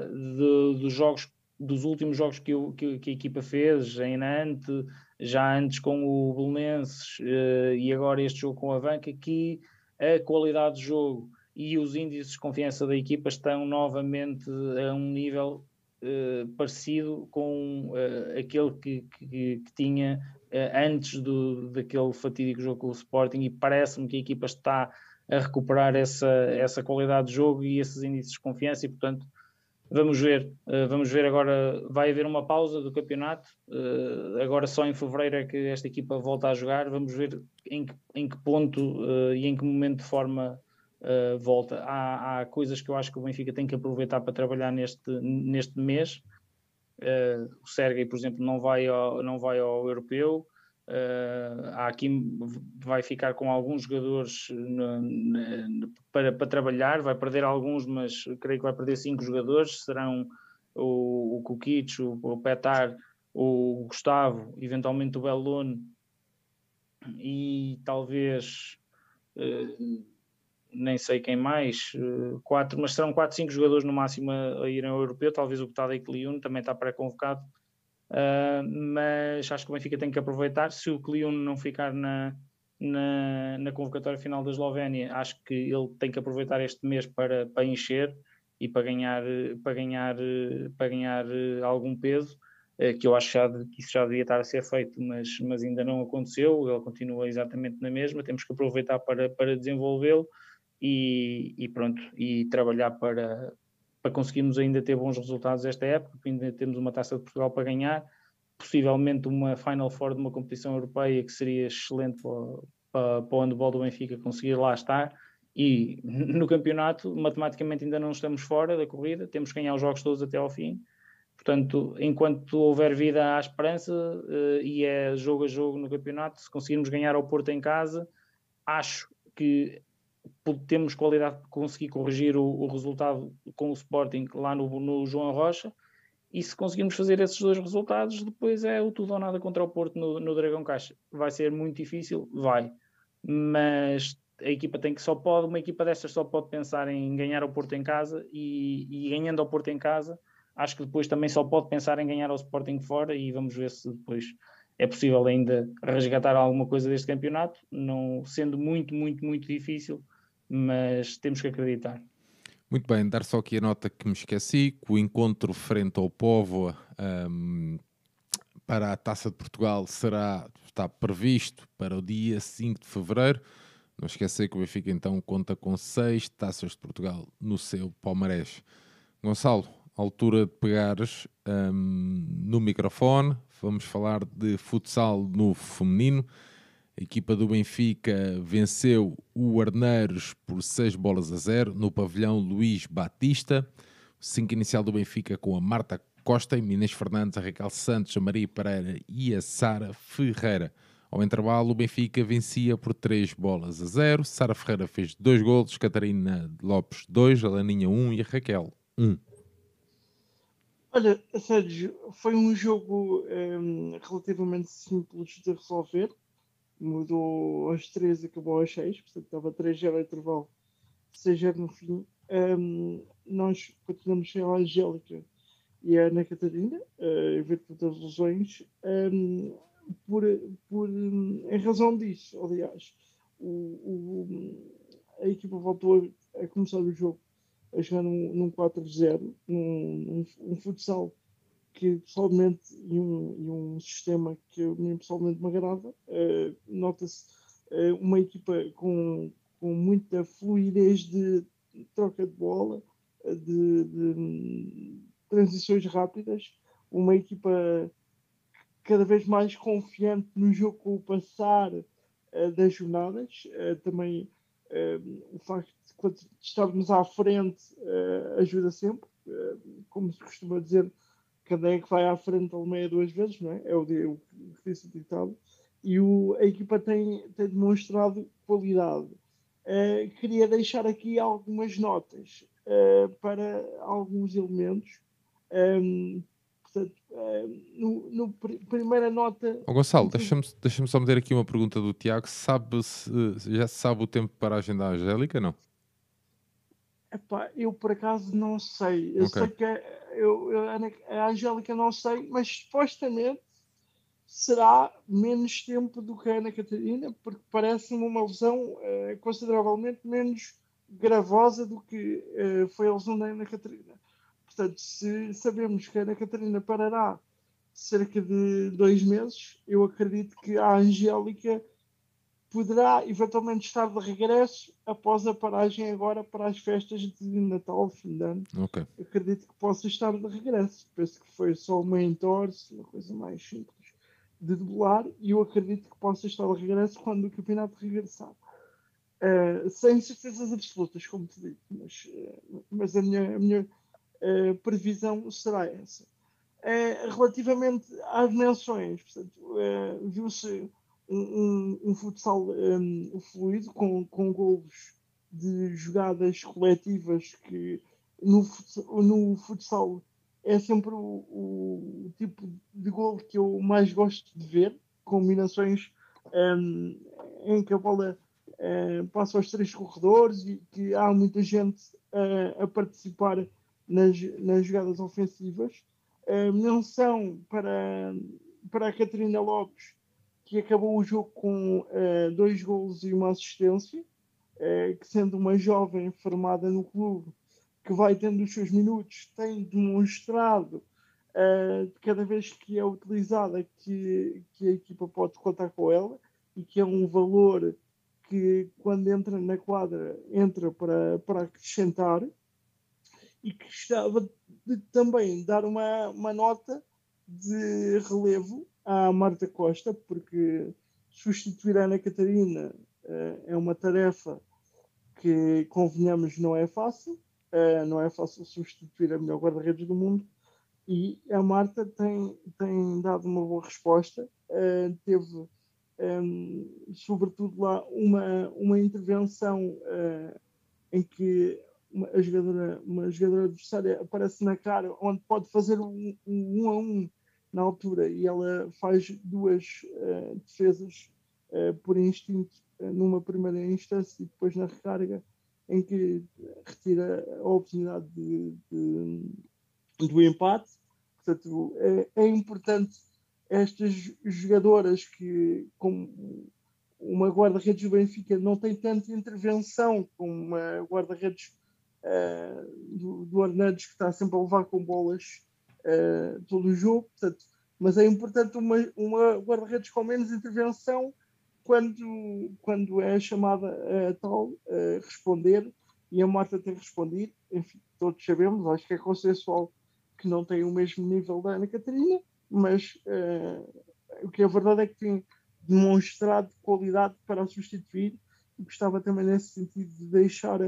de, dos jogos dos últimos jogos que, eu, que, que, a equipa fez em Nantes, já antes com o Belenenses uh, e agora este jogo com a Banca, que a qualidade de jogo e os índices de confiança da equipa estão novamente a um nível uh, parecido com uh, aquele que, que, que tinha antes do, daquele fatídico jogo com o Sporting e parece-me que a equipa está a recuperar essa, essa qualidade de jogo e esses índices de confiança e portanto vamos ver, vamos ver agora vai haver uma pausa do campeonato. Agora só em fevereiro é que esta equipa volta a jogar, vamos ver em que, em que ponto e em que momento de forma volta, há, há, coisas que eu acho que o Benfica tem que aproveitar para trabalhar neste, neste mês. O Sergei, por exemplo, não vai ao, não vai ao europeu. Uh, há aqui vai ficar com alguns jogadores no, no, para, para trabalhar, vai perder alguns, mas creio que vai perder cinco jogadores, serão o, o Kukic, o, o Petar, o Gustavo, eventualmente o Bellone e talvez uh, nem sei quem mais, uh, quatro, mas serão quatro, cinco jogadores no máximo a, a irem ao europeu, talvez o Tadej Kliun também está pré-convocado Uh, mas acho que o Benfica tem que aproveitar. Se o Kliun não ficar na, na, na, convocatória final da Eslovénia, acho que ele tem que aproveitar este mês para, para encher e para ganhar, para ganhar, para ganhar algum peso, que eu acho já que isso já devia estar a ser feito, mas, mas ainda não aconteceu. Ele continua exatamente na mesma. Temos que aproveitar para, para desenvolvê-lo. E, e, pronto, e trabalhar para, para conseguirmos ainda ter bons resultados esta época, ainda temos uma taça de Portugal para ganhar, possivelmente uma Final Four de uma competição europeia que seria excelente para, para, para o handball do Benfica conseguir lá estar. E [laughs] no campeonato, matematicamente, ainda não estamos fora da corrida, temos que ganhar os jogos todos até ao fim. Portanto, enquanto houver vida, há esperança uh, e é jogo a jogo no campeonato. Se conseguirmos ganhar ao Porto em casa, acho que temos qualidade de conseguir corrigir o, o, resultado com o Sporting lá no, no, João Rocha. E se conseguirmos fazer esses dois resultados, depois é o tudo ou nada contra o Porto no, no Dragão Caixa. Vai ser muito difícil? Vai. Mas a equipa tem que só pode, uma equipa destas só pode pensar em ganhar ao Porto em casa e, e ganhando ao Porto em casa, acho que depois também só pode pensar em ganhar ao Sporting fora e vamos ver se depois é possível ainda resgatar alguma coisa deste campeonato, não sendo muito, muito, muito difícil, mas temos que acreditar. Muito bem, dar só aqui a nota que me esqueci, que o encontro frente ao Póvoa um, para a Taça de Portugal será, está previsto para o dia 5 de Fevereiro. Não esquecer que o Benfica então conta com seis Taças de Portugal no seu palmarés. Gonçalo, altura de pegares um, no microfone, vamos falar de futsal no feminino. A equipa do Benfica venceu o Arneiros por 6 bolas a 0 no pavilhão Luís Batista. O 5 inicial do Benfica com a Marta Costa, a Inês Fernandes, a Raquel Santos, a Maria Pereira e a Sara Ferreira. Ao intervalo, o Benfica vencia por 3 bolas a 0. Sara Ferreira fez 2 golos, Catarina Lopes 2, a Laninha 1 um, e a Raquel 1. Um. Olha, Sérgio, foi um jogo um, relativamente simples de resolver mudou aos 3 acabou aos 6, portanto estava 3-0 intervalo, 6-0 no fim. Um, nós continuamos sem a Angélica e a Ana Catarina, uh, em virtude das lesões, um, por, por, em razão disso, aliás, o, o, a equipa voltou a, começar o jogo a jogar num, num 4-0, num, num, um futsal que pessoalmente, e um, e um sistema que mim pessoalmente me agrada, uh, nota-se uh, uma equipa com, com muita fluidez de troca de bola, de, de transições rápidas, uma equipa cada vez mais confiante no jogo com o passar uh, das jornadas. Uh, também uh, o facto de quando estarmos à frente ajuda sempre. como se costuma dizer, cada é que vai à frente ao meia duas vezes, não é? É o, o que disse o ditado. E o, a equipa tem, tem demonstrado qualidade. queria deixar aqui algumas notas para alguns elementos. Um, Portanto, uh, no, no pr primeira nota. Oh, Gonçalo, deixa-me deixa só meter aqui uma pergunta do Tiago. Sabe se, já se sabe o tempo para a agenda Angélica? Não? Epá, eu por acaso não sei. Eu okay. sei que a, eu, a Angélica não sei, mas supostamente será menos tempo do que a Ana Catarina, porque parece-me uma lesão uh, consideravelmente menos gravosa do que uh, foi a lesão da Ana Catarina. Portanto, se sabemos que a Ana Catarina parará cerca de dois meses, eu acredito que a Angélica poderá eventualmente estar de regresso após a paragem agora para as festas de Natal, fim de ano. Okay. Acredito que possa estar de regresso. Penso que foi só uma entorse, uma coisa mais simples de debelar, e eu acredito que possa estar de regresso quando o campeonato regressar. Uh, sem certezas absolutas, como te digo, mas, uh, mas a minha, a minha a previsão será essa. Uh, relativamente às dimensões, uh, viu-se um, um, futsal um, fluido com, com golos de jogadas coletivas que no, no futsal é sempre o, o, tipo de gol que eu mais gosto de ver, combinações um, em que a bola uh, passa aos três corredores e que há muita gente uh, a participar nas, nas jogadas ofensivas. Uh, menção para, para a Catarina Lopes, que acabou o jogo com uh, dois gols e uma assistência, uh, que sendo uma jovem formada no clube, que vai tendo os seus minutos, tem demonstrado uh, cada vez que é utilizada que, que a equipa pode contar com ela e que é um valor que quando entra na quadra entra para, para acrescentar e que gostava de também dar uma, uma nota de relevo à Marta Costa, porque substituir a Ana Catarina uh, é uma tarefa que, convenhamos, não é fácil. Uh, não é fácil substituir a melhor guarda-redes do mundo. E a Marta tem, tem dado uma boa resposta. Uh, teve, um, ehm, sobretudo lá, uma, uma intervenção em que uma, jogadora, uma jogadora adversária aparece na cara, onde pode fazer um, um, um a um na altura e ela faz duas uh, defesas uh, por instinto uh, numa primeira instância e depois na recarga em que retira a oportunidade de, de, do empate. Portanto, é, é, importante estas jogadoras que, como uma guarda-redes do Benfica, não tem tanta intervenção como uma guarda-redes uh, do, do Hernandes, que está sempre a levar com bolas uh, todo o jogo. Portanto, mas é importante uma, uma guarda-redes com menos intervenção quando, quando é chamada a tal uh, responder e a Marta tem respondido. Enfim, todos sabemos, acho que é consensual que não tem o mesmo nível da Ana Catarina, mas uh, o que é verdade é que tem demonstrado qualidade para a substituir e gostava também nesse sentido de deixar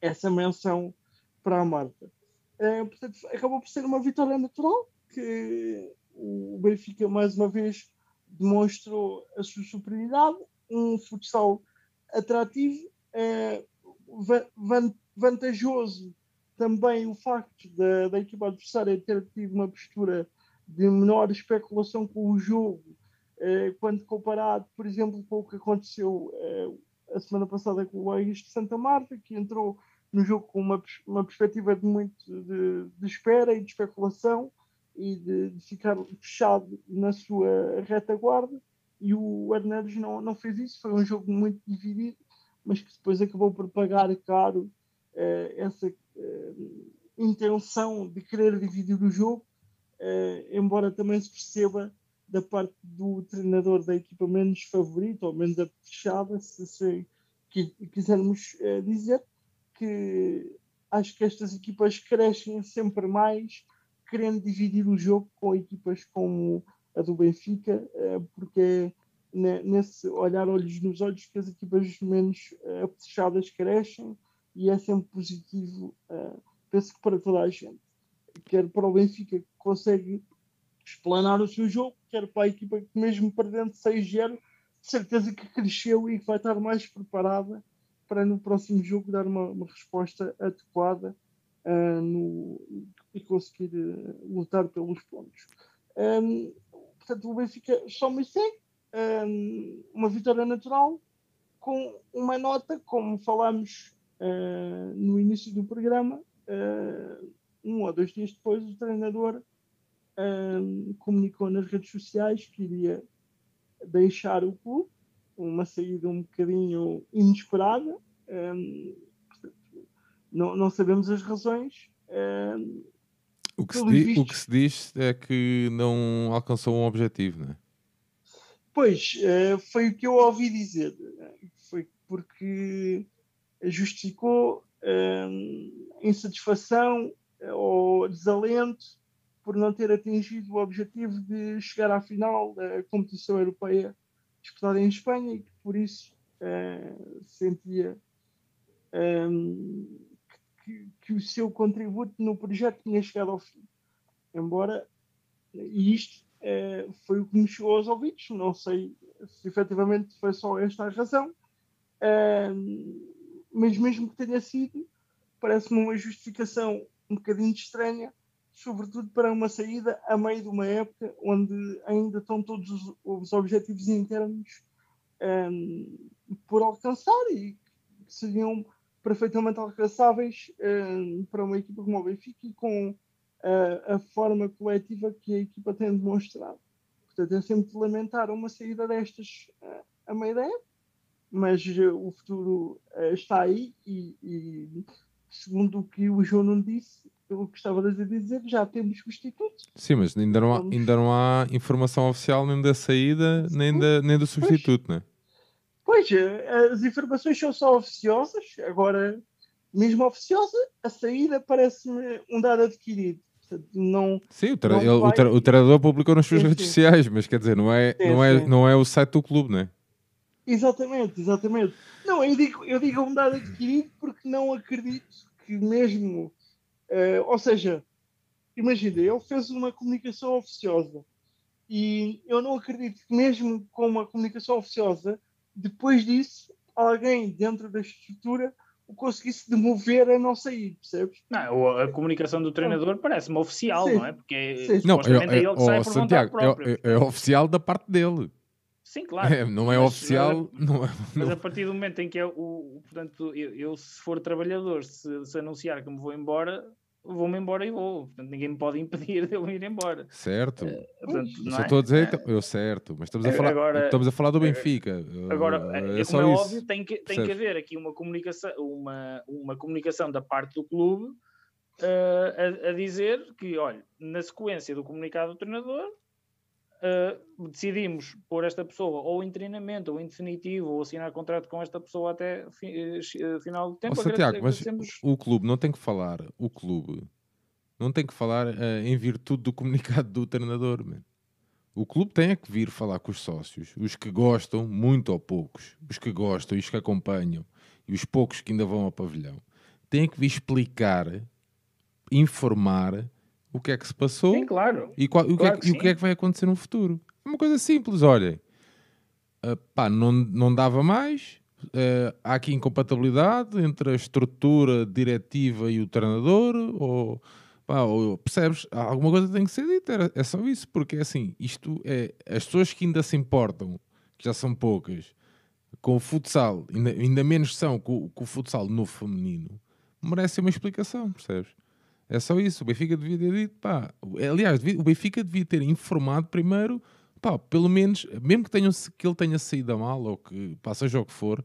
essa menção para a Marta. É, portanto, acabou por ser uma vitória natural que o Benfica mais uma vez demonstrou a sua superioridade, um futsal atrativo, é, vantajoso também o facto da, da equipa adversária ter tido uma postura de menor especulação com o jogo, é, quando comparado, por exemplo, com o que aconteceu é, a semana passada com o Aguis de Santa Marta, que entrou no jogo com uma, uma perspectiva de muito de, de espera e de especulação e de, de, ficar fechado na sua retaguarda. E o Hernandes não, não fez isso, foi um jogo muito dividido mas que depois acabou por pagar caro eh, essa eh, intenção de querer dividir o jogo embora também se perceba da parte do treinador da equipa menos favorita ou menos apetechada, se, se quisermos dizer, que acho que estas equipas crescem sempre mais, querendo dividir o jogo com equipas como a do Benfica, porque é nesse olhar olhos nos olhos que as equipas menos apetrechadas crescem e é sempre positivo, uh, penso que para toda a gente. Quer para o Benfica que consegue explanar o seu jogo, quer para a equipa que mesmo perdendo 6-0, de certeza que cresceu e que vai estar mais preparada para no próximo jogo dar uma, uma resposta adequada uh, no, e conseguir uh, lutar pelos pontos. Um, portanto, o Benfica só me segue um, uma vitória natural com uma nota, como falámos uh, no início do programa, um ou dois dias depois, o treinador um, comunicou nas redes sociais que iria deixar o clube, uma saída um bocadinho inesperada. Um, não, não, sabemos as razões. o, que se o que se diz é que não alcançou um objetivo, não é? Pois, uh, foi o que eu ouvi dizer. Foi porque justificou uh, insatisfação uh, ou desalento por não ter atingido o objetivo de chegar à final da competição europeia disputada em Espanha e que por isso sentia um, que, que, o seu contributo no projeto tinha chegado ao fim. Embora, e isto é, foi o que me chegou aos ouvidos. Não sei se efetivamente foi só esta a razão, é, mas mesmo que tenha sido, parece-me uma justificação um bocadinho estranha, sobretudo para uma saída a meio de uma época onde ainda estão todos os, os objetivos internos é, por alcançar e que seriam perfeitamente alcançáveis para uma equipa como o Benfica e com a, a, forma coletiva que a equipa tem demonstrado. Portanto, é sempre lamentar uma saída destas uh, a meio da época, mas uh, o futuro uh, está aí e, e, segundo o que o João não disse, pelo que estava a dizer, já temos substitutos. Sim, mas ainda não há, ainda não há informação oficial nem da saída, nem, da, nem do substituto, pois. não é? Pois, as informações são só oficiosas, agora, mesmo oficiosa, a saída parece-me um dado adquirido não. Sim, o, tra não ele, vai... o, tra o treinador publicou nas suas sim, redes sim. sociais, mas quer dizer, não é, sim, não, é, não é o site do clube, não é? Exatamente, exatamente. Não, eu digo, eu digo um dado adquirido porque não acredito que mesmo. Uh, ou seja, imagina, ele fez uma comunicação oficiosa e eu não acredito que mesmo com uma comunicação oficiosa, depois disso, alguém dentro da estrutura o conseguisse demover a não sair, percebes? Não, a comunicação do treinador parece-me oficial, sim. não é? Porque sim. não, é, é, ele que sai por Santiago, é, é, oficial da parte dele. Sim, claro. [laughs] É, não é mas, oficial. Mas, [laughs] não é, mas a partir do momento em que é o, portanto, eu, eu, se for trabalhador, se, se anunciar que me vou embora, vou-me embora e vou. Portanto, ninguém me pode impedir de eu ir embora. Certo. Uh, portanto, só é? estou a dizer, então, eu certo, mas estamos a falar, agora, estamos a falar do Benfica. Agora, é, é como é óbvio, tem que, tem que haver aqui uma comunicação, uma, uma comunicação da parte do clube uh, a, a, dizer que, olha, na sequência do comunicado do treinador, Uh, decidimos pôr esta pessoa ou em treinamento ou em definitivo ou assinar contrato com esta pessoa até fi, uh, final do tempo. Oh, Santiago, mas o clube não tem que falar, o clube não tem que falar uh, em virtude do [laughs] comunicado do treinador. Man. O clube tem é que vir falar com os sócios, os que gostam, muito ou poucos, os que gostam e os que acompanham, e os poucos que ainda vão ao pavilhão, têm que vir explicar, informar o que é que se passou sim, claro. e, qual, claro o, que é, que, e o que é que vai acontecer no futuro. É uma coisa simples, olhem. Uh, pá, não, não dava mais. Uh, há aqui incompatibilidade entre a estrutura diretiva e o treinador, ou, pá, ou percebes? Alguma coisa tem que ser dita, é só isso, porque é assim, isto é as pessoas que ainda se importam, que já são poucas, com o futsal, ainda, ainda menos são com, com o futsal no feminino, merecem uma explicação, percebes? É só isso. O Benfica devia ter dito, pá. Aliás, o Benfica devia ter informado primeiro, pá, pelo menos, mesmo que, tenham, que ele tenha saído a mal ou que, pá, seja o que for,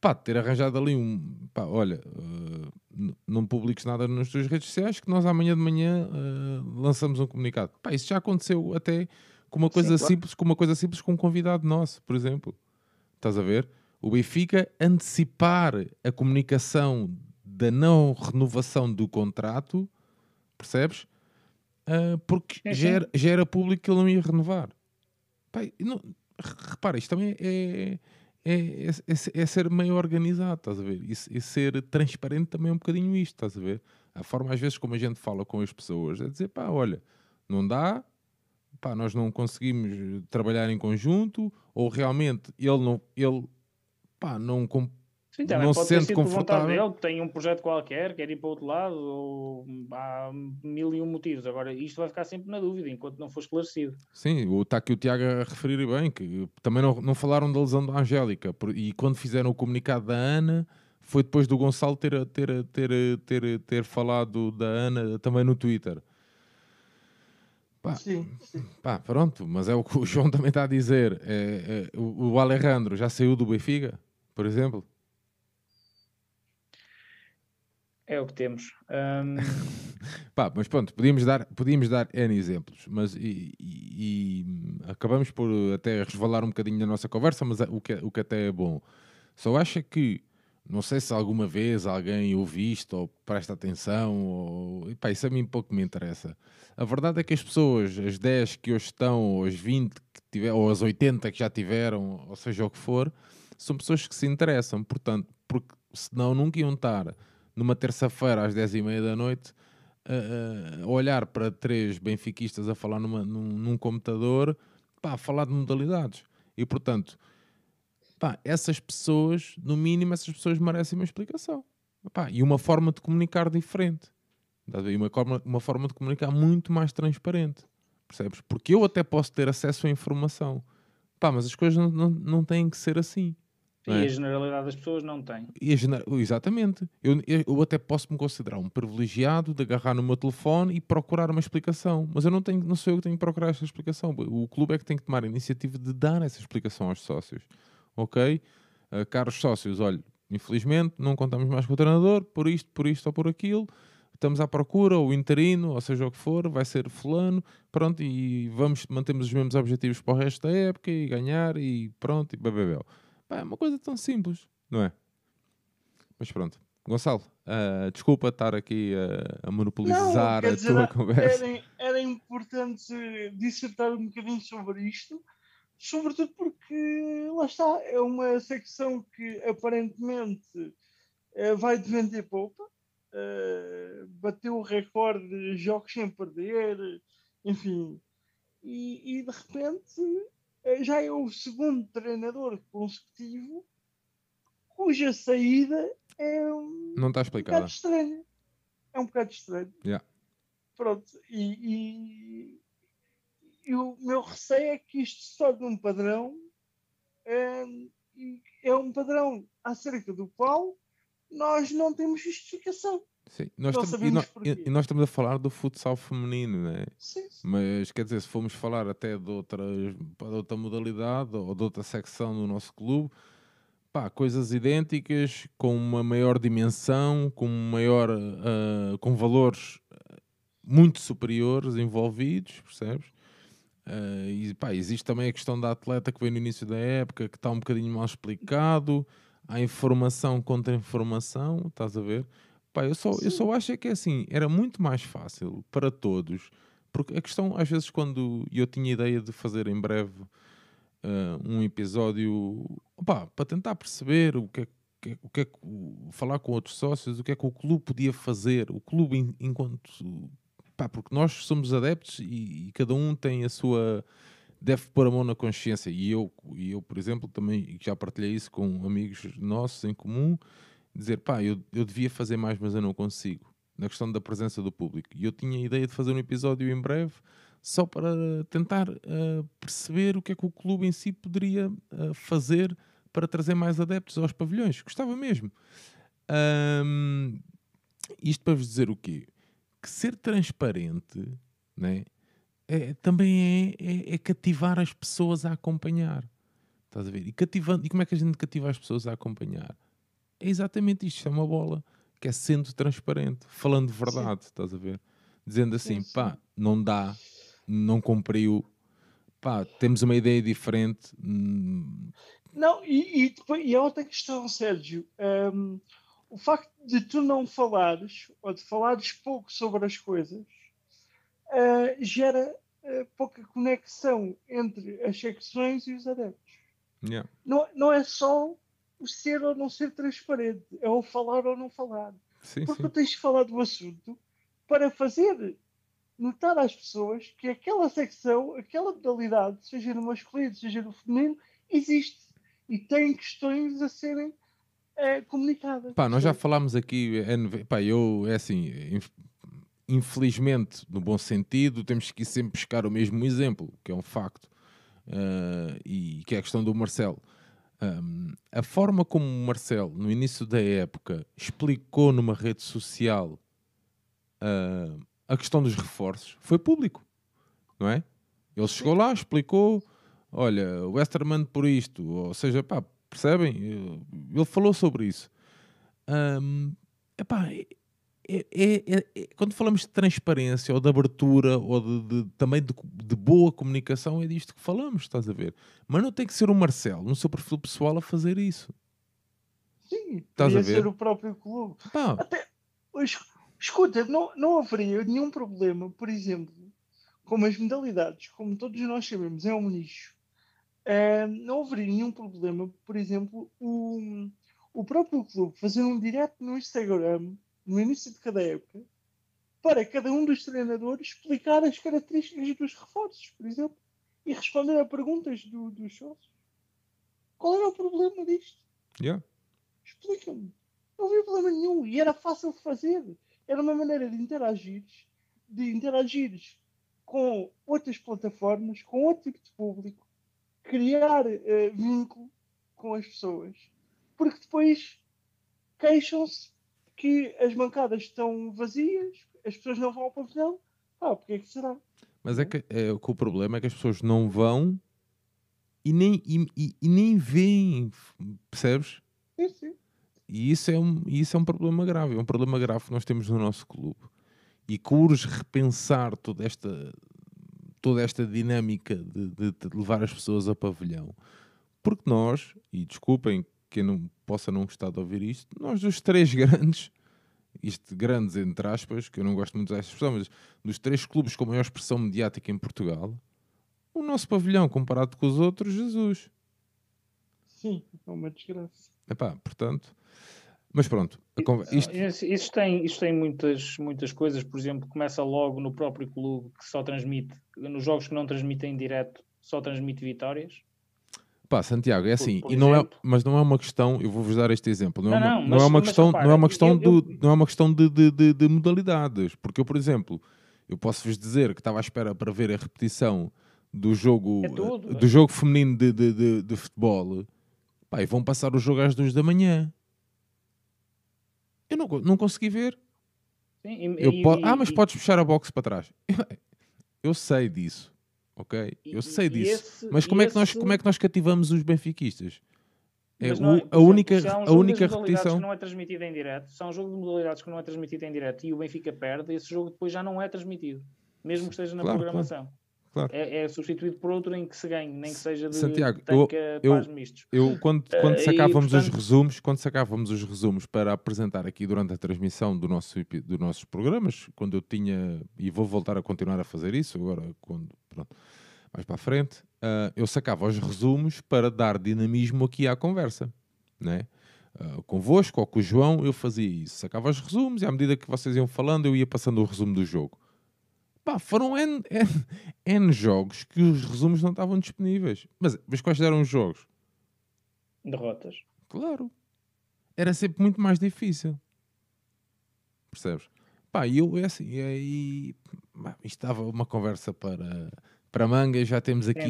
pá, ter arranjado ali um. Pá, olha, uh, não publiques nada nas tuas redes sociais que nós amanhã de manhã uh, lançamos um comunicado. Pá, isso já aconteceu até com uma coisa Sim, claro. simples, com uma coisa simples com um convidado nosso, por exemplo. Estás a ver? O Benfica antecipar a comunicação da não renovação do contrato, percebes? Uh, porque é, já, era, já, era, público que ele não ia renovar. Pá, não, repara, isto também é, é, é, é, é, ser meio organizado, estás a ver? E, e, ser transparente também é um bocadinho isto, estás a ver? A forma, às vezes, como a gente fala com as pessoas é dizer, pá, olha, não dá, pá, nós não conseguimos trabalhar em conjunto, ou realmente ele não, ele, pá, não, Sim, não se sente confortável. Dele, tem um projeto qualquer, quer ir para o outro lado, ou há mil e um motivos. Agora, isto vai ficar sempre na dúvida, enquanto não for esclarecido. Sim, está aqui o Tiago a referir bem, que também não, não falaram da lesão da Angélica, e quando fizeram o comunicado da Ana, foi depois do Gonçalo ter, ter, ter, ter, ter falado da Ana também no Twitter. Pá, sim, sim. Pá, pronto, mas é o que o João também está a dizer. É, é, o, o Alejandro já saiu do Benfica, por exemplo? É o que temos. Um... [laughs] Pá, mas pronto, podíamos dar, podíamos dar N exemplos, mas e, e, e, acabamos por até resvalar um bocadinho na nossa conversa, mas o que, o que até é bom. Só acha que, não sei se alguma vez alguém ouve isto ou presta atenção, ou, pá, isso a mim pouco me interessa. A verdade é que as pessoas, as 10 que hoje estão, ou as 20 que tiver, ou as 80 que já tiveram, ou seja o que for, são pessoas que se interessam, portanto, porque senão nunca iam estar numa terça-feira às 10h30 da noite, a, olhar para três benfiquistas a falar numa, num, num, computador, pá, a falar de modalidades. E portanto, pá, essas pessoas, no mínimo, essas pessoas merecem uma explicação. Pá, e uma forma de comunicar diferente. E uma forma, uma forma de comunicar muito mais transparente. Percebes? Porque eu até posso ter acesso à informação. Pá, mas as coisas não, não, não têm que ser assim. E é? a generalidade das pessoas não tem. Gener... Exatamente. Eu, eu até posso me considerar um privilegiado de agarrar no meu telefone e procurar uma explicação. Mas eu não, tenho, não sou eu que tenho que procurar essa explicação. O clube é que tem que tomar a iniciativa de dar essa explicação aos sócios. Ok? Uh, caros sócios, olha, infelizmente não contamos mais com o treinador, por isto, por isto ou por aquilo. Estamos à procura, o interino, ou seja o que for, vai ser fulano, pronto, e vamos, mantemos os mesmos objetivos para o resto da época e ganhar e pronto, e bebê. Pá, é uma coisa tão simples, não é? Mas pronto. Gonçalo, uh, desculpa estar aqui a, a monopolizar não, a dizer, tua [laughs] conversa. Era, era, importante dissertar um bocadinho sobre isto, sobretudo porque, lá está, é uma secção que aparentemente uh, vai de vender poupa, uh, bateu o recorde de jogos sem perder, enfim, e, e de repente eh, já é o segundo treinador consecutivo cuja saída é um, não está explicada. um bocado estranho. É um bocado estranho. Yeah. Pronto, e, e, e, o meu receio é que isto se torne um padrão é, é um padrão acerca do qual nós não temos justificação. Sim. Nós estamos, e, nós, e, nós, estamos a falar do futsal feminino, né? Sim, sim. Mas quer dizer, se formos falar até de, outras, de outra modalidade ou de outra secção do nosso clube, pá, coisas idênticas, com uma maior dimensão, com maior uh, com valores muito superiores envolvidos, percebes? Uh, e pá, existe também a questão da atleta que veio no início da época, que está um bocadinho mal explicado, há informação contra informação, estás a ver? Pá, eu, só, eu só acho é que é assim, era muito mais fácil para todos, porque a questão, às vezes, quando eu tinha ideia de fazer em breve uh, um episódio opa, para tentar perceber o que é que, o que é que falar com outros sócios, o que é que o clube podia fazer, o clube enquanto pá, porque nós somos adeptos e, e, cada um tem a sua deve pôr a mão na consciência. E eu, e eu por exemplo também já partilhei isso com amigos nossos em comum dizer, pá, eu, eu devia fazer mais, mas eu não consigo, na questão da presença do público. E eu tinha a ideia de fazer um episódio em breve só para tentar uh, perceber o que é que o clube em si poderia uh, fazer para trazer mais adeptos aos pavilhões. Gostava mesmo. Um, isto para vos dizer o quê? Que ser transparente né, é, também é, é, é, cativar as pessoas a acompanhar. Estás a ver? E, cativando, e como é que a gente cativa as pessoas a acompanhar? É exatamente isto, é uma bola que é sendo transparente, falando de verdade, sim. estás a ver? Dizendo assim, sim, sim. pá, não dá, não cumpriu, pá, temos uma ideia diferente. Hum. Não, e, e, depois, e a outra questão, Sérgio, um, o facto de tu não falares, ou de falares pouco sobre as coisas, uh, gera uh, pouca conexão entre as secções e os adeptos. Yeah. Não, não é só o ser ou não ser transparente, é o falar ou não falar. Sim, Porque sim. tu tens de falar do assunto para fazer notar às pessoas que aquela secção, aquela modalidade, seja no masculino, seja no feminino, existe e tem questões a serem é, comunicadas. Pá, nós já falámos aqui, é, pá, eu, é assim, infelizmente, no bom sentido, temos que sempre buscar o mesmo exemplo, que é um facto, uh, e que é a questão do Marcelo. Um, a forma como o Marcelo, no início da época, explicou numa rede social uh, a questão dos reforços foi público, não é? Ele chegou lá, explicou, olha, o Westerman por isto, ou seja, pá, percebem? Ele falou sobre isso. Um, epá, é, é, é, quando falamos de transparência ou de abertura ou de, de também de, de, boa comunicação, é disto que falamos, estás a ver? Mas não tem que ser o Marcelo no seu perfil pessoal a fazer isso. Sim, estás a ver? ser o próprio clube. Pá. Até, escuta, não, não haveria nenhum problema, por exemplo, como as modalidades, como todos nós sabemos, é um nicho. Uh, não haveria nenhum problema, por exemplo, o, o próprio clube fazer um direto no Instagram no início de cada época, para cada um dos treinadores explicar as características dos reforços, por exemplo, e responder a perguntas do, dos sócios. Qual era o problema disto? Yeah. Explica-me. Não havia problema nenhum e era fácil de fazer. Era uma maneira de interagir, de interagir com outras plataformas, com outro tipo de público, criar uh, vínculo com as pessoas, porque depois queixam-se que as bancadas estão vazias, as pessoas não vão ao pavilhão. Ah, porque é que será? Mas é que, é, o, que o problema é que as pessoas não vão e nem, e, e, e nem veem, percebes? Sim, sim. E isso é, um, isso é um problema grave, é um problema grave que nós temos no nosso clube. E que urge repensar toda esta, toda esta dinâmica de, de, de levar as pessoas ao pavilhão. Porque nós, e desculpem quem não possa não gostar de ouvir isto, nós dos três [laughs] grandes, isto grandes entre aspas, que eu não gosto muito desta expressão, mas dos três clubes com maior expressão mediática em Portugal, o nosso pavilhão comparado com os outros, Jesus. Sim, é uma desgraça. Epá, portanto, mas pronto, isto... Isso, tem, isto tem muitas, muitas coisas, por exemplo, começa logo no próprio clube que só transmite, nos jogos que não transmitem em direto, só transmite vitórias. Pá, Santiago, é assim, por, por e não é, mas não é uma questão, eu vou-vos dar este exemplo, não, não, é, uma, não, mas, é uma questão, repara, não é uma questão, eu, eu... Do, não é uma questão de, de, de, de, modalidades, porque eu, por exemplo, eu posso-vos dizer que estava à espera para ver a repetição do jogo, é tudo, do é. jogo feminino de, de, de, de, futebol, pá, e vão passar o jogo às duas da manhã. Eu não, não consegui ver. Sim, e, eu e, po... ah, mas podes puxar a box para trás. [laughs] Eu sei disso ok? Eu sei disso. Esse, mas como, esse... é que nós, como é que nós cativamos os benfiquistas? É, não, o, a única, é um a única repetição. que não é transmitido em direto, é um jogo de modalidades que não é transmitido em direto e o Benfica perde, esse jogo depois já não é transmitido, mesmo que esteja na claro, programação. Claro. Claro. É, é, substituído por outro em que se ganhe, nem que seja de Santiago, eu, eu, mistos. Eu, quando, quando sacávamos uh, e, portanto... os resumos, quando sacávamos os resumos para apresentar aqui durante a transmissão do nosso, dos nossos programas, quando eu tinha, e vou voltar a continuar a fazer isso agora, quando, pronto, mais para a frente, uh, eu sacava os resumos para dar dinamismo aqui à conversa, né? Uh, convosco ou com o João, eu fazia isso. Sacava os resumos e à medida que vocês iam falando, eu ia passando o resumo do jogo. Pá, foram N, N, N jogos que os resumos não estavam disponíveis. Mas, mas quais eram os jogos? Derrotas. Claro. Era sempre muito mais difícil. Percebes? Pá, e eu, é assim, e aí, isto estava uma conversa para para mangas, já temos aqui.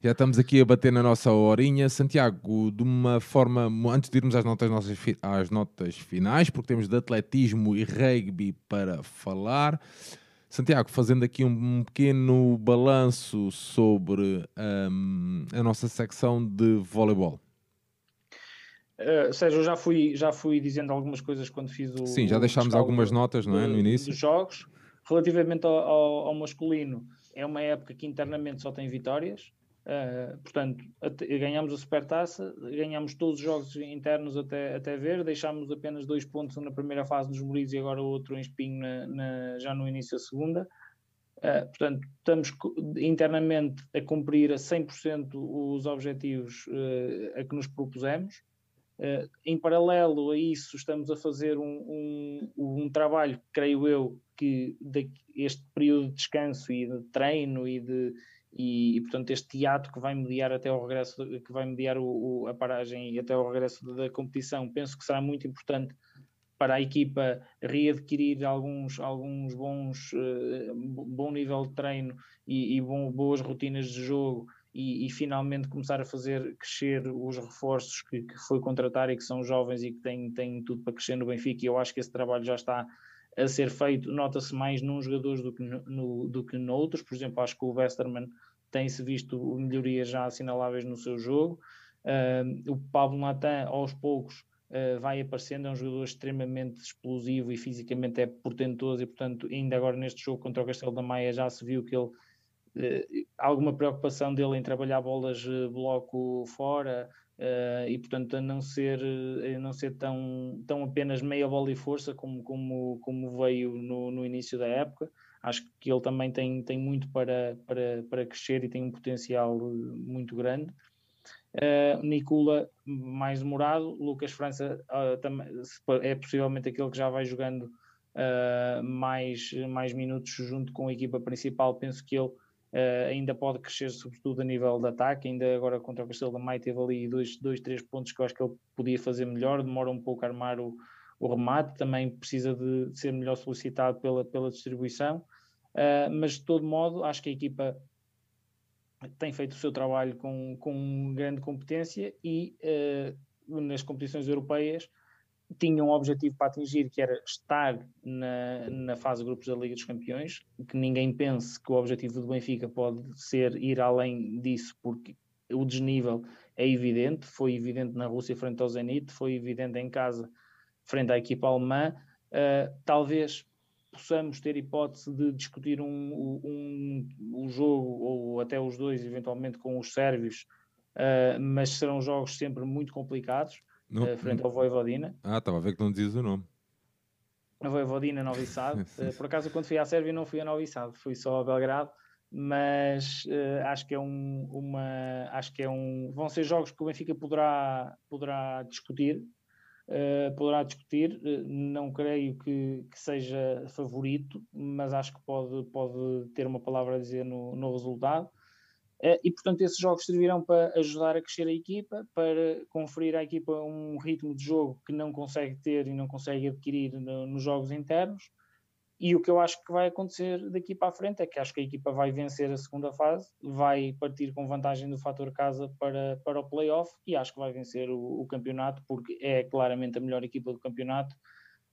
Já estamos aqui a bater na nossa horinha. Santiago, de uma forma, antes de irmos às notas, nossas, às notas finais, porque temos de atletismo e rugby para falar. Santiago, fazendo aqui um pequeno balanço sobre um, a nossa secção de voleibol. Uh, Sérgio, eu já fui, já fui dizendo algumas coisas quando fiz o. Sim, já deixámos algumas notas, não é? No início. Dos jogos. Relativamente ao, ao, ao, masculino, é uma época que internamente só tem vitórias. Uh, portanto, ganhamos a supertaça, ganhamos todos os jogos internos até, até ver, deixámos apenas dois pontos, um na primeira fase dos Moriz e agora outro em Espinho na, na, já no início da segunda. Uh, portanto, estamos internamente a cumprir a 100% os objetivos uh, a que nos propusemos. Em paralelo a isso, estamos a fazer um, um, um trabalho, creio eu, que este período de descanso e de treino e de e, e, portanto este teatro que vai mediar até o regresso que vai mediar o, o, a paragem e até o regresso da competição penso que será muito importante para a equipa readquirir alguns, alguns bons uh, bom nível de treino e, e bom, boas rotinas de jogo e, e, finalmente começar a fazer crescer os reforços que, que, foi contratar e que são jovens e que têm, têm tudo para crescer no Benfica. E eu acho que esse trabalho já está a ser feito, nota-se mais num jogadores do que, no, do que noutros. Por exemplo, acho que o Westerman tem-se visto melhorias já assinaláveis no seu jogo. Uh, o Pablo Natan, aos poucos, uh, vai aparecendo, é um jogador extremamente explosivo e fisicamente é portentoso, e portanto, ainda agora neste jogo contra o Castelo da Maia já se viu que ele uh, alguma preocupação dele em trabalhar bolas uh, bloco fora uh, e portanto a não ser a não ser tão, tão apenas meia bola e força como, como, como veio no, no início da época acho que ele também tem, tem muito para, para, para crescer e tem um potencial muito grande. Uh, Nicola mais demorado Lucas França uh, é possivelmente aquele que já vai jogando mais, mais minutos junto com a equipa principal. Penso que ele Uh, ainda pode crescer, sobretudo a nível de ataque. Ainda agora contra o Castelo da Maia teve ali dois, dois, três pontos que eu acho que ele podia fazer melhor. Demora um pouco a armar o, o remate, também precisa de, ser melhor solicitado pela, pela distribuição. Uh, mas de todo modo, acho que a equipa tem feito o seu trabalho com, com grande competência e uh, nas competições europeias tinha um objetivo para atingir que era estar na, na fase de grupos da Liga dos Campeões, que ninguém pense que o objetivo do Benfica pode ser ir além disso, porque o desnível é evidente, foi evidente na Rússia frente ao Zenit, foi evidente em casa frente à equipa alemã, uh, talvez possamos ter hipótese de discutir um, um, um, jogo, ou até os dois, eventualmente com os sérvios, uh, mas serão jogos sempre muito complicados, não, uh, frente ao Voivodina. Ah, estava a ver que não dizes o nome. A Voivodina Novi Sad. [laughs] uh, por acaso, quando fui à Sérvia, não fui a Novi Sad, fui só a Belgrado. Mas uh, acho que é um, uma, acho que é um, vão ser jogos que o Benfica poderá, poderá discutir, poderá discutir. não creio que, que, seja favorito, mas acho que pode, pode ter uma palavra a dizer no, no resultado. Eh, e, portanto, esses jogos servirão para ajudar a crescer a equipa, para conferir à equipa um ritmo de jogo que não consegue ter e não consegue adquirir no, nos jogos internos. E o que eu acho que vai acontecer daqui para a frente é que acho que a equipa vai vencer a segunda fase, vai partir com vantagem do fator casa para, para o playoff e acho que vai vencer o, o campeonato, porque é claramente a melhor equipa do campeonato.